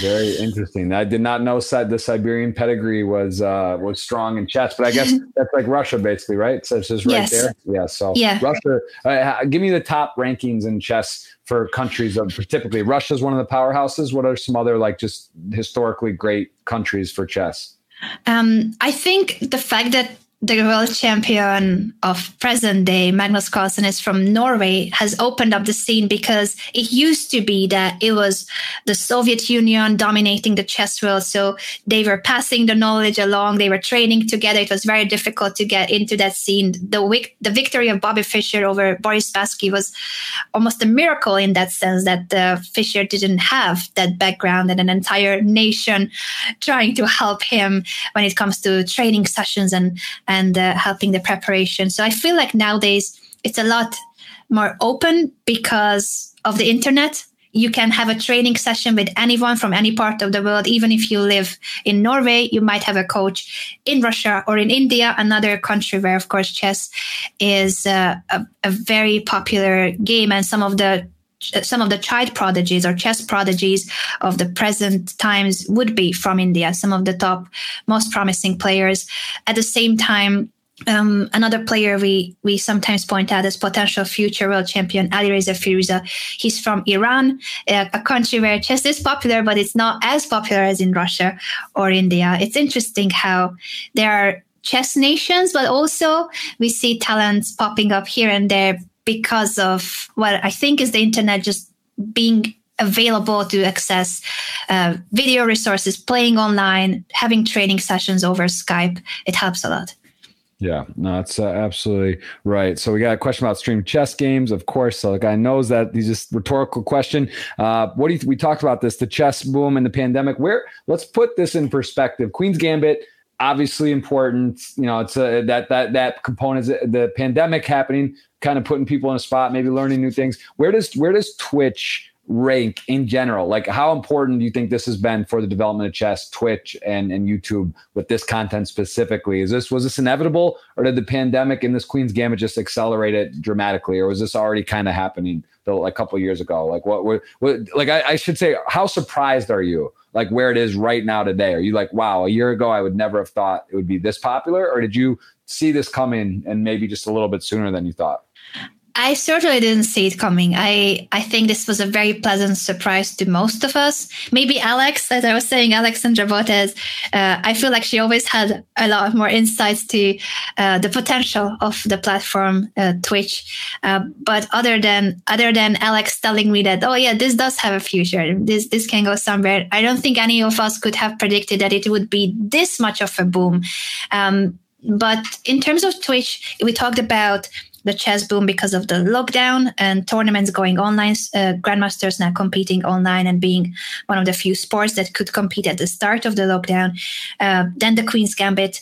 very interesting. I did not know the Siberian pedigree was uh, was strong in chess, but I guess that's like Russia, basically, right? So it's just right yes. there. Yeah. So yeah. Russia. Uh, give me the top rankings in chess for countries of typically Russia is one of the powerhouses. What are some other like just historically great countries for chess? Um, I think the fact that the world champion of present day, Magnus Carlsen, is from Norway, has opened up the scene because it used to be that it was the Soviet Union dominating the chess world. So they were passing the knowledge along, they were training together. It was very difficult to get into that scene. The, the victory of Bobby Fischer over Boris Spassky was almost a miracle in that sense that uh, Fischer didn't have that background and an entire nation trying to help him when it comes to training sessions and and uh, helping the preparation. So I feel like nowadays it's a lot more open because of the internet. You can have a training session with anyone from any part of the world. Even if you live in Norway, you might have a coach in Russia or in India, another country where, of course, chess is uh, a, a very popular game. And some of the some of the child prodigies or chess prodigies of the present times would be from India, some of the top, most promising players. At the same time, um, another player we we sometimes point out as potential future world champion Alireza Firouzja. He's from Iran, a, a, country where chess is popular, but it's not as popular as in Russia or India. It's interesting how there are chess nations, but also we see talents popping up here and there because of what I think is the internet just being available to access uh, video resources, playing online, having training sessions over Skype. It helps a lot. Yeah, no, that's uh, absolutely right. So we got a question about stream chess games, of course. So the guy knows that. He's just rhetorical question. Uh, what do you? Th- we talked about this, the chess boom and the pandemic. Where? Let's put this in perspective. Queen's Gambit, obviously important. You know, it's a, that that that component, is the pandemic happening, kind of putting people in a spot, maybe learning new things. Where does where does Twitch? Rank in general? Like, how important do you think this has been for the development of chess, Twitch, and and YouTube with this content specifically? Is this was this inevitable, or did the pandemic and this Queen's Gambit just accelerate it dramatically, or was this already kind of happening though, like a couple years ago? Like, what, what like I, I should say, how surprised are you? Like where it is right now today? Are you like, wow, a year ago I would never have thought it would be this popular, or did you see this coming and maybe just a little bit sooner than you thought? I certainly didn't see it coming. I, I think this was a very pleasant surprise to most of us. Maybe Alex, as I was saying, Alexandra Botez, uh, I feel like she always had a lot more insights to uh, the potential of the platform uh, Twitch. Uh, but other than other than Alex telling me that, oh yeah, this does have a future. This this can go somewhere. I don't think any of us could have predicted that it would be this much of a boom. Um, but in terms of Twitch, we talked about the chess boom because of the lockdown and tournaments going online, uh, grandmasters now competing online and being one of the few sports that could compete at the start of the lockdown. Uh, then the Queen's Gambit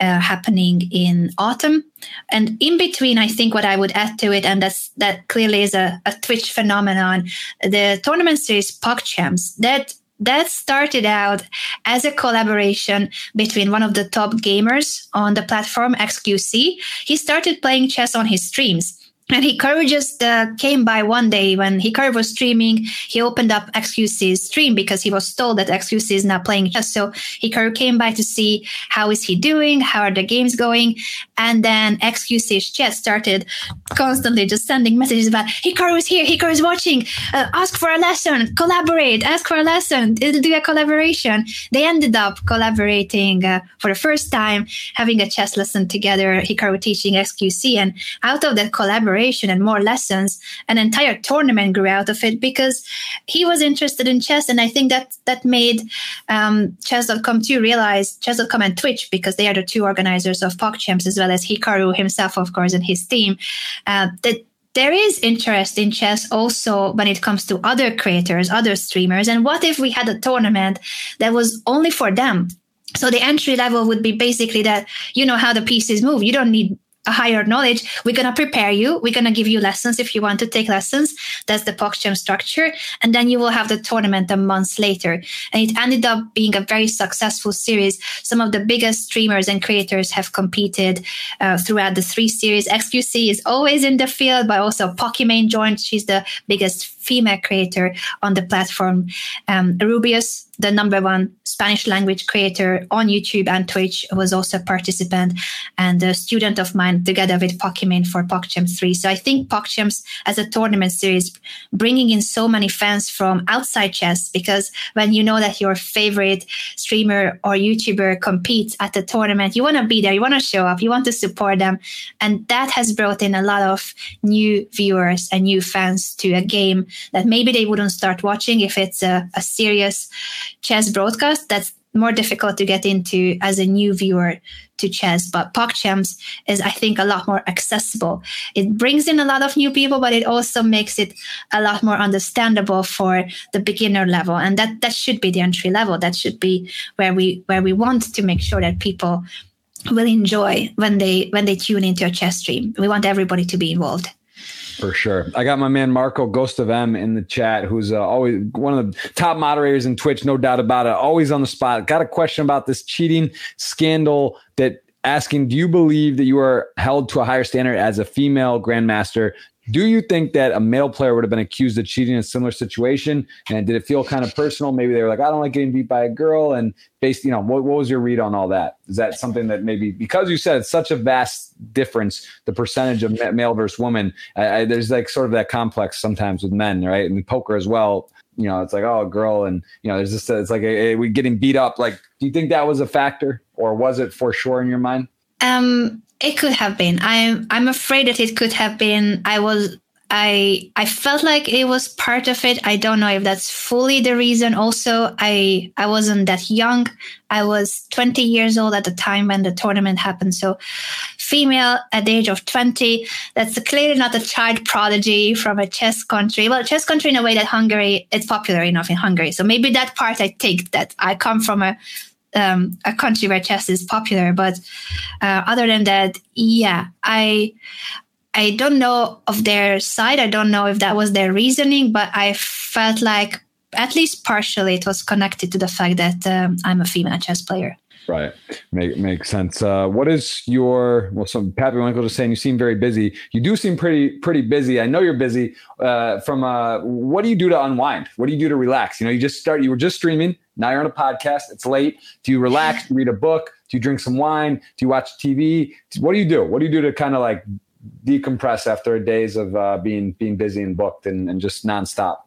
uh, happening in autumn. And in between, I think what I would add to it, and that's that clearly is a, a Twitch phenomenon, the tournament series PogChamps that that started out as a collaboration between one of the top gamers on the platform XQC. He started playing chess on his streams and Hikaru just uh, came by one day when Hikaru was streaming. He opened up XQC's stream because he was told that XQC is now playing chess. So Hikaru came by to see how is he doing, how are the games going, and then XQC's chat started constantly just sending messages about Hikaru is here, Hikaru is watching. Uh, ask for a lesson, collaborate, ask for a lesson, do a collaboration. They ended up collaborating uh, for the first time, having a chess lesson together. Hikaru teaching XQC, and out of that collaboration and more lessons, an entire tournament grew out of it because he was interested in chess. And I think that that made um, chess.com too realize chess.com and Twitch, because they are the two organizers of PogChamps, as well as Hikaru himself, of course, and his team, uh, that there is interest in chess also when it comes to other creators, other streamers. And what if we had a tournament that was only for them? So the entry level would be basically that you know how the pieces move. You don't need a higher knowledge, we're going to prepare you. We're going to give you lessons if you want to take lessons. That's the PogChamp structure. And then you will have the tournament a month later. And it ended up being a very successful series. Some of the biggest streamers and creators have competed uh, throughout the three series. XQC is always in the field, but also Pokimane joined. She's the biggest female creator on the platform. Um, Rubius the number one Spanish language creator on YouTube and Twitch, was also a participant and a student of mine together with Pokimane for PogChamps 3. So I think PogChamps as a tournament series, bringing in so many fans from outside chess, because when you know that your favorite streamer or YouTuber competes at the tournament, you want to be there, you want to show up, you want to support them. And that has brought in a lot of new viewers and new fans to a game that maybe they wouldn't start watching if it's a, a serious chess broadcast that's more difficult to get into as a new viewer to chess. But PogChamps is, I think, a lot more accessible. It brings in a lot of new people, but it also makes it a lot more understandable for the beginner level. And that that should be the entry level. That should be where we where we want to make sure that people will enjoy when they when they tune into a chess stream. We want everybody to be involved. For sure. I got my man Marco Ghost of M in the chat, who's uh, always one of the top moderators in Twitch, no doubt about it. Always on the spot. Got a question about this cheating scandal that asking, do you believe that you are held to a higher standard as a female grandmaster do you think that a male player would have been accused of cheating in a similar situation? And did it feel kind of personal? Maybe they were like, I don't like getting beat by a girl. And based, you know, what, what was your read on all that? Is that something that maybe because you said it's such a vast difference, the percentage of male versus woman, I, I, there's like sort of that complex sometimes with men, right? And poker as well. You know, it's like, oh, girl. And, you know, there's just, it's like, a, a, we getting beat up. Like, do you think that was a factor or was it for sure in your mind? Um, it could have been. I'm I'm afraid that it could have been. I was I I felt like it was part of it. I don't know if that's fully the reason. Also, I I wasn't that young. I was 20 years old at the time when the tournament happened. So, female at the age of 20, that's clearly not a child prodigy from a chess country. Well, chess country in a way that Hungary, it's popular enough in Hungary. So maybe that part I take that I come from a um, a country where chess is popular. But uh, other than that, yeah, I I don't know of their side. I don't know if that was their reasoning, but I felt like at least partially it was connected to the fact that um, I'm a female chess player. Right. Make makes sense. Uh, what is your well? Some Pappy Winkle just saying you seem very busy. You do seem pretty pretty busy. I know you're busy. Uh, from uh, what do you do to unwind? What do you do to relax? You know, you just start. You were just streaming. Now you're on a podcast. It's late. Do you relax? Do you read a book? Do you drink some wine? Do you watch TV? What do you do? What do you do to kind of like decompress after days of uh, being being busy and booked and, and just nonstop?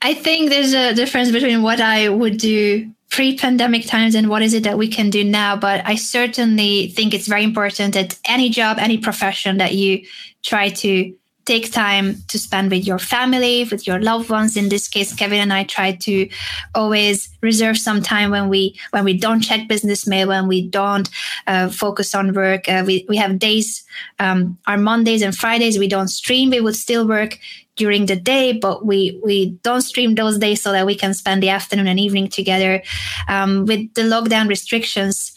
I think there's a difference between what I would do pre-pandemic times and what is it that we can do now but i certainly think it's very important that any job any profession that you try to take time to spend with your family with your loved ones. In this case kevin and i try to always reserve some time when we when we don't check business mail when we don't uh, focus on work. Uh, we, we have days um, our mondays and fridays we don't stream. We would still work during the day, but we we don't stream those days so that we can spend the afternoon and evening together. Um, with the lockdown restrictions,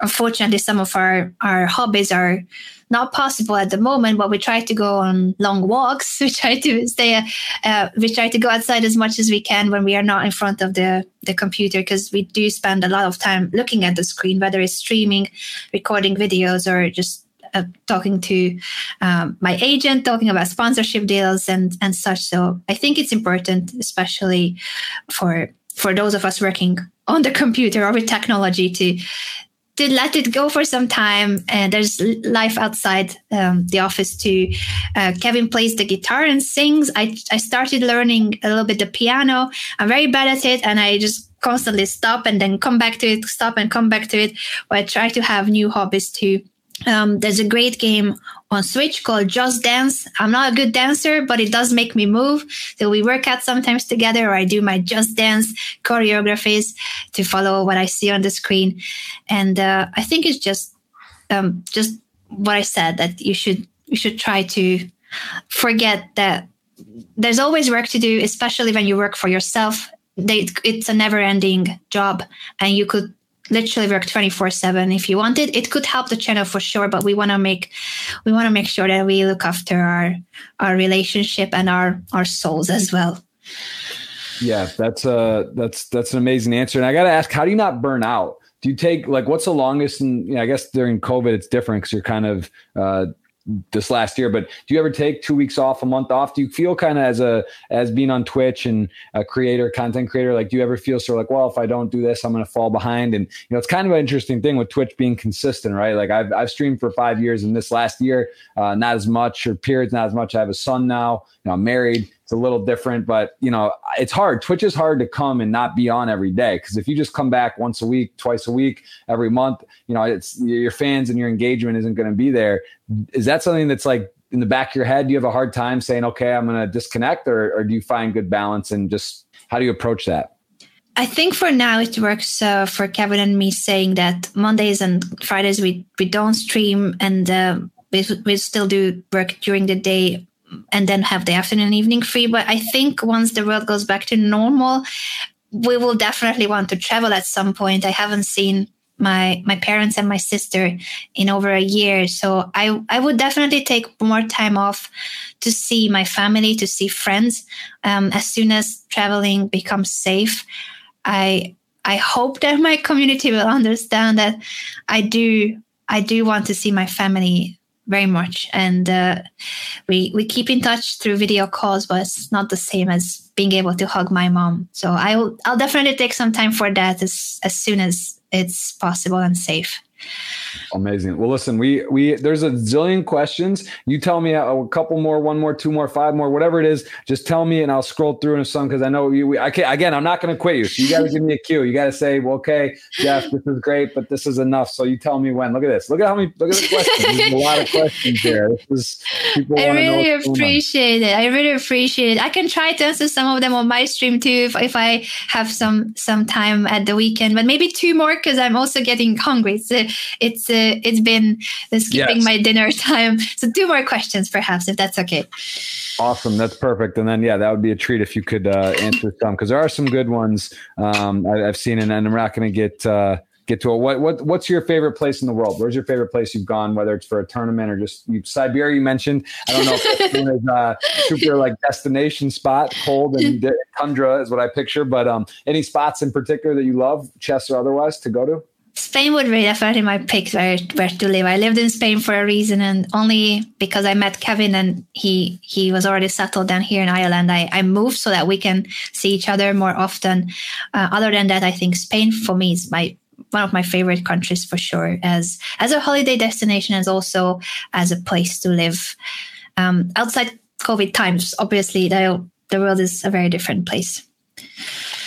unfortunately, some of our our hobbies are not possible at the moment. But we try to go on long walks. We try to stay. Uh, we try to go outside as much as we can when we are not in front of the the computer because we do spend a lot of time looking at the screen, whether it's streaming, recording videos, or just uh, talking to um, my agent, talking about sponsorship deals and and such. So I think it's important, especially for for those of us working on the computer or with technology, to to let it go for some time. And there's life outside um, the office too. Uh, Kevin plays the guitar and sings. I I started learning a little bit the piano. I'm very bad at it, and I just constantly stop and then come back to it, stop and come back to it. But I try to have new hobbies too um, there's a great game on Switch called Just Dance. I'm not a good dancer, but it does make me move. So we work out sometimes together, or I do my Just Dance choreographies to follow what I see on the screen. And uh, I think it's just um, just what I said that you should you should try to forget that there's always work to do, especially when you work for yourself. It's a never ending job, and you could literally work 24 7 if you want it it could help the channel for sure but we want to make we want to make sure that we look after our our relationship and our our souls as well. Yeah that's uh that's that's an amazing answer. And i gotta ask how do you not burn out? Do you take like what's the longest and you know, i guess during covid it's different because you're kind of uh this last year but do you ever take two weeks off a month off? Do you feel kind of as a as being on twitch and a creator content creator like do you ever feel sort of like well if i don't do this i'm going to fall behind? And you know it's kind of an interesting thing with twitch being consistent right? Like i've, I've streamed for five years and this last year uh, not as much or periods not as much. I have a son now you know i'm married it's a little different, but you know, it's hard. Twitch is hard to come and not be on every day because if you just come back once a week, twice a week, every month, you know, it's your fans and your engagement isn't going to be there. Is that something that's like in the back of your head? Do you have a hard time saying, okay, I'm going to disconnect, or, or do you find good balance and just how do you approach that? I think for now it works uh, for Kevin and me saying that Mondays and Fridays we we don't stream and uh, we, we still do work during the day and then have the afternoon and evening free. But I think once the world goes back to normal, we will definitely want to travel at some point. I haven't seen my my parents and my sister in over a year so i i would definitely take more time off to see my family to see friends um, as soon as traveling becomes safe i i hope that my community will understand that i do i do want to see my family very much. And uh, we we keep in touch through video calls, but it's not the same as being able to hug my mom. So I'll I'll definitely take some time for that as as soon as it's possible and safe. Amazing. Well, listen, we we there's a zillion questions. You tell me a, a, couple more, one more, two more, five more, whatever it is. Just tell me, and I'll scroll through in some because I know you. We, I can't, again, I'm not going to quit you. So you got to give me a cue. You got to say, well, okay, Jeff, this is great, but this is enough. So you tell me when. Look at this. Look at how many. Look at the questions. There's a lot of questions here. This is people. I really appreciate it. I really appreciate it. I can try to answer some of them on my stream too if, if I have some some time at the weekend, but maybe two more because I'm also getting hungry. So it's uh, it's been skipping yes. my dinner time. So two more questions, perhaps, if that's okay. Awesome, that's perfect. And then yeah, that would be a treat if you could uh, answer some because there are some good ones um, I, have seen, and, and I'm not going to get. Uh, get to it. What what what's your favorite place in the world? Where's your favorite place you've gone, whether it's for a tournament or just you, Siberia? You mentioned. I don't know if it's a super like destination spot, cold and tundra is what I picture. But um, any spots in particular that you love, chess or otherwise, to go to? Spain would be definitely my pick where, where to live. I lived in Spain for a reason, and only because I met Kevin and he he was already settled down here in Ireland. I, I moved so that we can see each other more often. Uh, other than that, I think Spain for me is my one of my favorite countries for sure, as as a holiday destination, as also as a place to live. Um, outside COVID times, obviously, the the world is a very different place.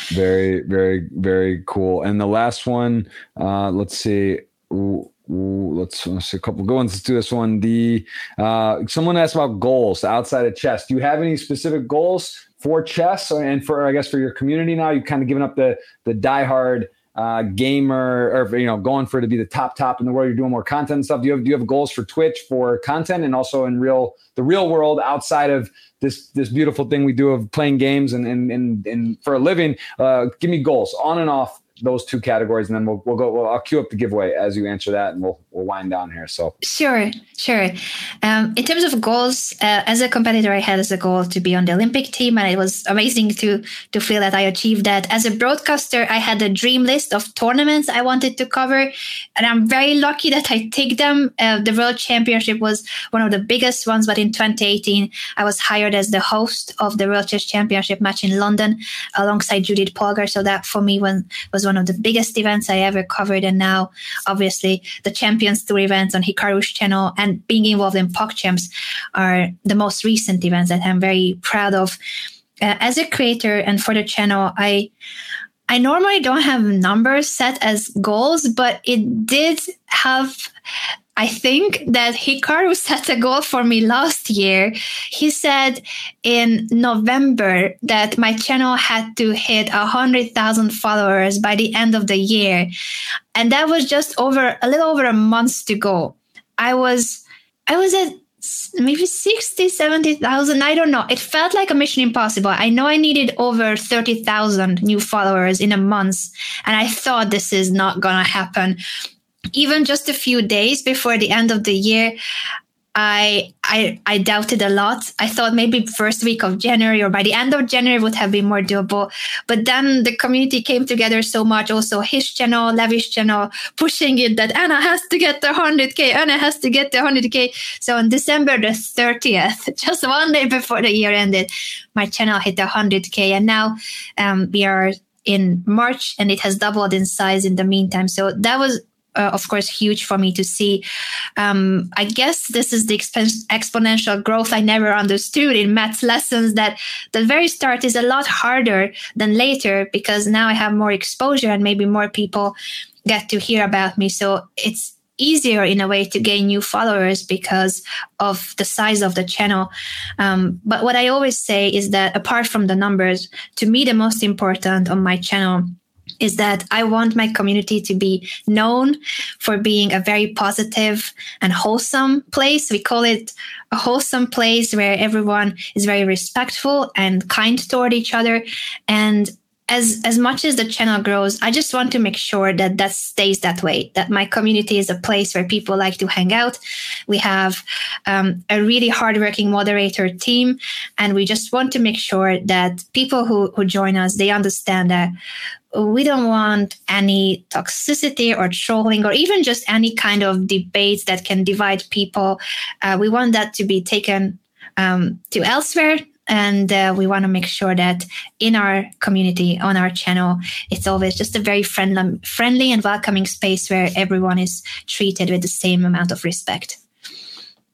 Very, very, very cool. And the last one, uh, let's see. Ooh, ooh, let's, let's see a couple good ones. Let's do this one. The uh, someone asked about goals outside of chess. Do you have any specific goals for chess and for I guess for your community now? You've kind of given up the the diehard uh, gamer or you know going for it to be the top top in the world. You're doing more content and stuff. Do you have do you have goals for twitch for content and also in real the real world outside of this this beautiful thing we do of playing games and and and, and for a living? Uh, give me goals on and off those two categories, and then we'll we'll go. We'll, I'll queue up the giveaway as you answer that, and we'll we'll wind down here. So sure, sure. Um, in terms of goals, uh, as a competitor, I had as a goal to be on the Olympic team, and it was amazing to to feel that I achieved that. As a broadcaster, I had a dream list of tournaments I wanted to cover, and I'm very lucky that I ticked them. Uh, the World Championship was one of the biggest ones, but in 2018, I was hired as the host of the World Chess Championship match in London alongside Judit Polgar. So that for me was was one of the biggest events I ever covered. And now, obviously, the Champions Tour events on Hikaru's channel and being involved in PogChamps are the most recent events that I'm very proud of. Uh, as a creator and for the channel, I I normally don't have numbers set as goals, but it did have I think that Hikaru set a goal for me last year. He said in November that my channel had to hit 100,000 followers by the end of the year. And that was just over a little over a month to go. I was, I was at maybe 60, 70,000. I don't know. It felt like a mission impossible. I know I needed over 30,000 new followers in a month. And I thought this is not going to happen even just a few days before the end of the year, I, I I doubted a lot. I thought maybe first week of January or by the end of January would have been more doable. But then the community came together so much. Also his channel, Levy's channel, pushing it that Anna has to get the 100k. Anna has to get the 100k. So on December the 30th, just one day before the year ended, my channel hit the 100k, and now um, we are in March and it has doubled in size in the meantime. So that was uh, of course huge for me to see um, i guess this is the exp- exponential growth i never understood in maths lessons that the very start is a lot harder than later because now i have more exposure and maybe more people get to hear about me so it's easier in a way to gain new followers because of the size of the channel. Um, but what I always say is that apart from the numbers, to me, the most important on my channel is that I want my community to be known for being a very positive and wholesome place. We call it a wholesome place where everyone is very respectful and kind toward each other. And as as much as the channel grows, I just want to make sure that that stays that way. That my community is a place where people like to hang out. We have um, a really hardworking moderator team, and we just want to make sure that people who who join us they understand that we don't want any toxicity or trolling or even just any kind of debates that can divide people. Uh, we want that to be taken um, to elsewhere and uh, we want to make sure that in our community on our channel it's always just a very friendly friendly and welcoming space where everyone is treated with the same amount of respect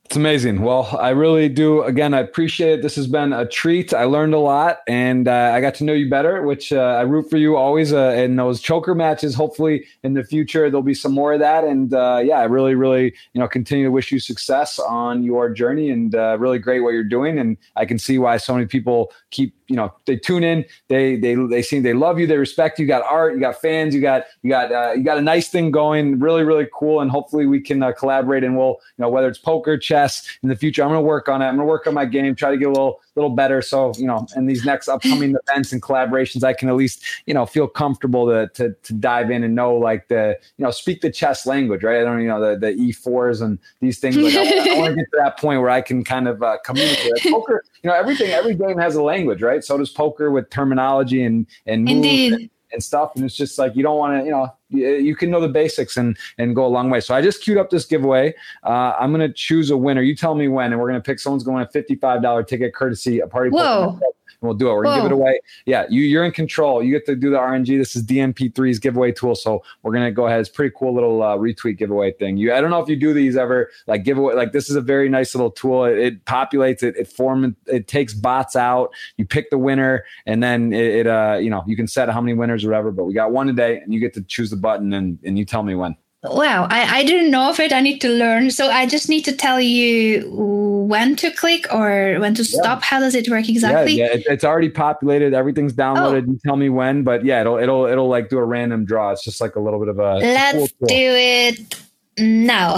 it's amazing. Well, I really do. Again, I appreciate it. This has been a treat. I learned a lot, and uh, I got to know you better. Which uh, I root for you always uh, in those choker matches. Hopefully, in the future there'll be some more of that. And uh, yeah, I really, really, you know, continue to wish you success on your journey, and uh, really great what you're doing. And I can see why so many people keep you know they tune in they they they seem they love you they respect you, you got art you got fans you got you got uh, you got a nice thing going really really cool and hopefully we can uh, collaborate and we'll you know whether it's poker chess in the future i'm going to work on it i'm going to work on my game try to get a little little better so you know in these next upcoming events and collaborations i can at least you know feel comfortable to to, to dive in and know like the you know speak the chess language right i don't you know the, the e4s and these things like i, want to get to that point where i can kind of uh, communicate poker you know everything every game has a language right? So does poker with terminology and and Indeed. And, and stuff. And it's just like you don't want to, you know, you, you, can know the basics and and go a long way. So I just queued up this giveaway. Uh, I'm gonna choose a winner. You tell me when, and we're gonna pick someone's going a $55 ticket courtesy a party. Whoa we'll do it. We're gonna Whoa. give it away. Yeah, you you're in control. You get to do the RNG. This is DMP3's giveaway tool. So we're gonna go ahead. It's pretty cool little uh, retweet giveaway thing. You I don't know if you do these ever like giveaway. Like this is a very nice little tool. It, it populates it. It form it takes bots out. You pick the winner, and then it, it uh you know you can set how many winners or whatever. But we got one today, and you get to choose the button, and and you tell me when. Wow, I, I didn't know of it. I need to learn. So I just need to tell you when to click or when to stop. Yeah. How does it work exactly? Yeah, yeah. It, it's already populated. Everything's oh. downloaded. Oh. You tell me when, but yeah, it'll it'll it'll like do a random draw. It's just like a little bit of a. Let's cool do it now.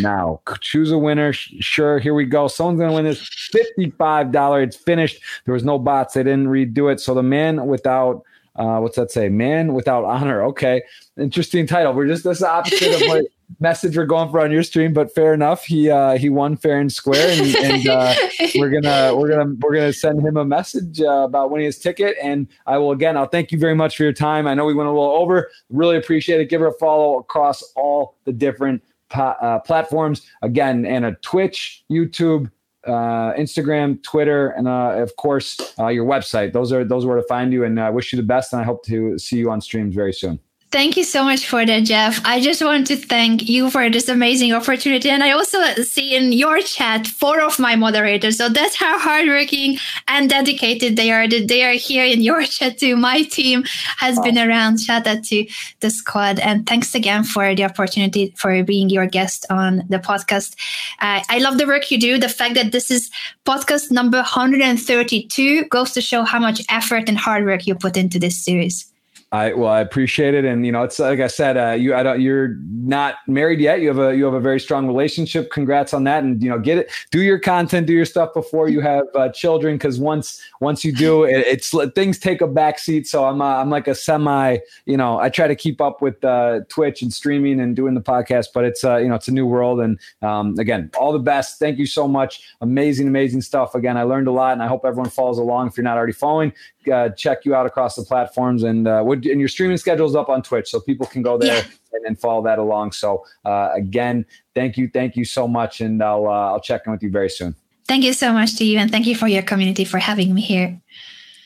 Now choose a winner. Sure, here we go. Someone's gonna win this fifty-five dollar. It's finished. There was no bots. They didn't redo it. So the man without uh, what's that say? Man without honor. Okay, interesting title. We're just this opposite of what message we're going for on your stream, but fair enough. He uh, he won fair and square, and, and uh, we're gonna we're gonna we're gonna send him a message uh, about winning his ticket. And I will again. I'll thank you very much for your time. I know we went a little over. Really appreciate it. Give her a follow across all the different uh, platforms. Again, and a Twitch, YouTube, uh, Instagram, Twitter, and uh, of course uh, your website. Those are those are where to find you. And I wish you the best. And I hope to see you on streams very soon. Thank you so much for that, Jeff. I just want to thank you for this amazing opportunity. And I also see in your chat four of my moderators. So that's how hardworking and dedicated they are that they are here in your chat too. My team has been around. Shout out to the squad. And thanks again for the opportunity for being your guest on the podcast. Uh, I love the work you do. The fact that this is podcast number 132 goes to show how much effort and hard work you put into this series. I well, I appreciate it, and you know, it's like I said, uh, you I don't, you're not married yet. You have a you have a very strong relationship. Congrats on that, and you know, get it, do your content, do your stuff before you have uh, children, because once once you do, it, it's things take a backseat. So I'm uh, I'm like a semi, you know, I try to keep up with uh, Twitch and streaming and doing the podcast, but it's uh, you know, it's a new world, and um, again, all the best. Thank you so much. Amazing, amazing stuff. Again, I learned a lot, and I hope everyone follows along. If you're not already following, uh, check you out across the platforms and uh, would and your streaming schedule is up on Twitch, so people can go there yeah. and, and, follow that along. So uh, again, thank you, thank you so much, and I'll uh, I'll check in with you very soon. Thank you so much to you, and thank you for your community for having me here.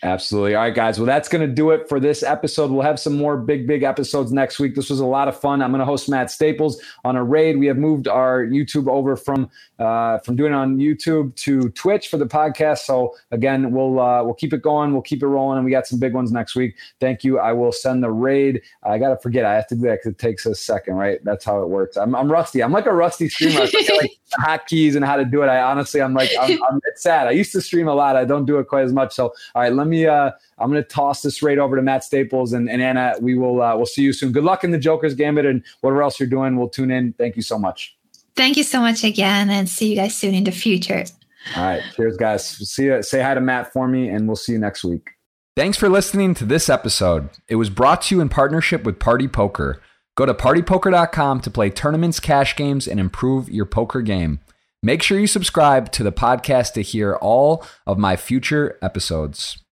Absolutely. All right, guys. Well, that's going to do it for this episode. We'll have some more big, big episodes next week. This was a lot of fun. I'm going to host Matt Staples on a raid. We have moved our YouTube over from uh, from doing it on YouTube to Twitch for the podcast. So again, we'll uh, we'll keep it going. We'll keep it rolling, and we got some big ones next week. Thank you. I will send the raid. I got to forget. I have to do that because it takes a second, right? That's how it works. I'm, I'm rusty. I'm like a rusty streamer. I like hotkeys and how to do it. I honestly, I'm like, I'm, I'm, it's sad. I used to stream a lot. I don't do it quite as much. So all right, let me. Uh, I'm going to toss this right over to Matt Staples and, and Anna. We will. Uh, we'll see you soon. Good luck in the Joker's Gambit and whatever else you're doing. We'll tune in. Thank you so much. Thank you so much again, and see you guys soon in the future. All right, cheers, guys. See you. Say hi to Matt for me, and we'll see you next week. Thanks for listening to this episode. It was brought to you in partnership with Party Poker. Go to partypoker.com to play tournaments, cash games, and improve your poker game. Make sure you subscribe to the podcast to hear all of my future episodes.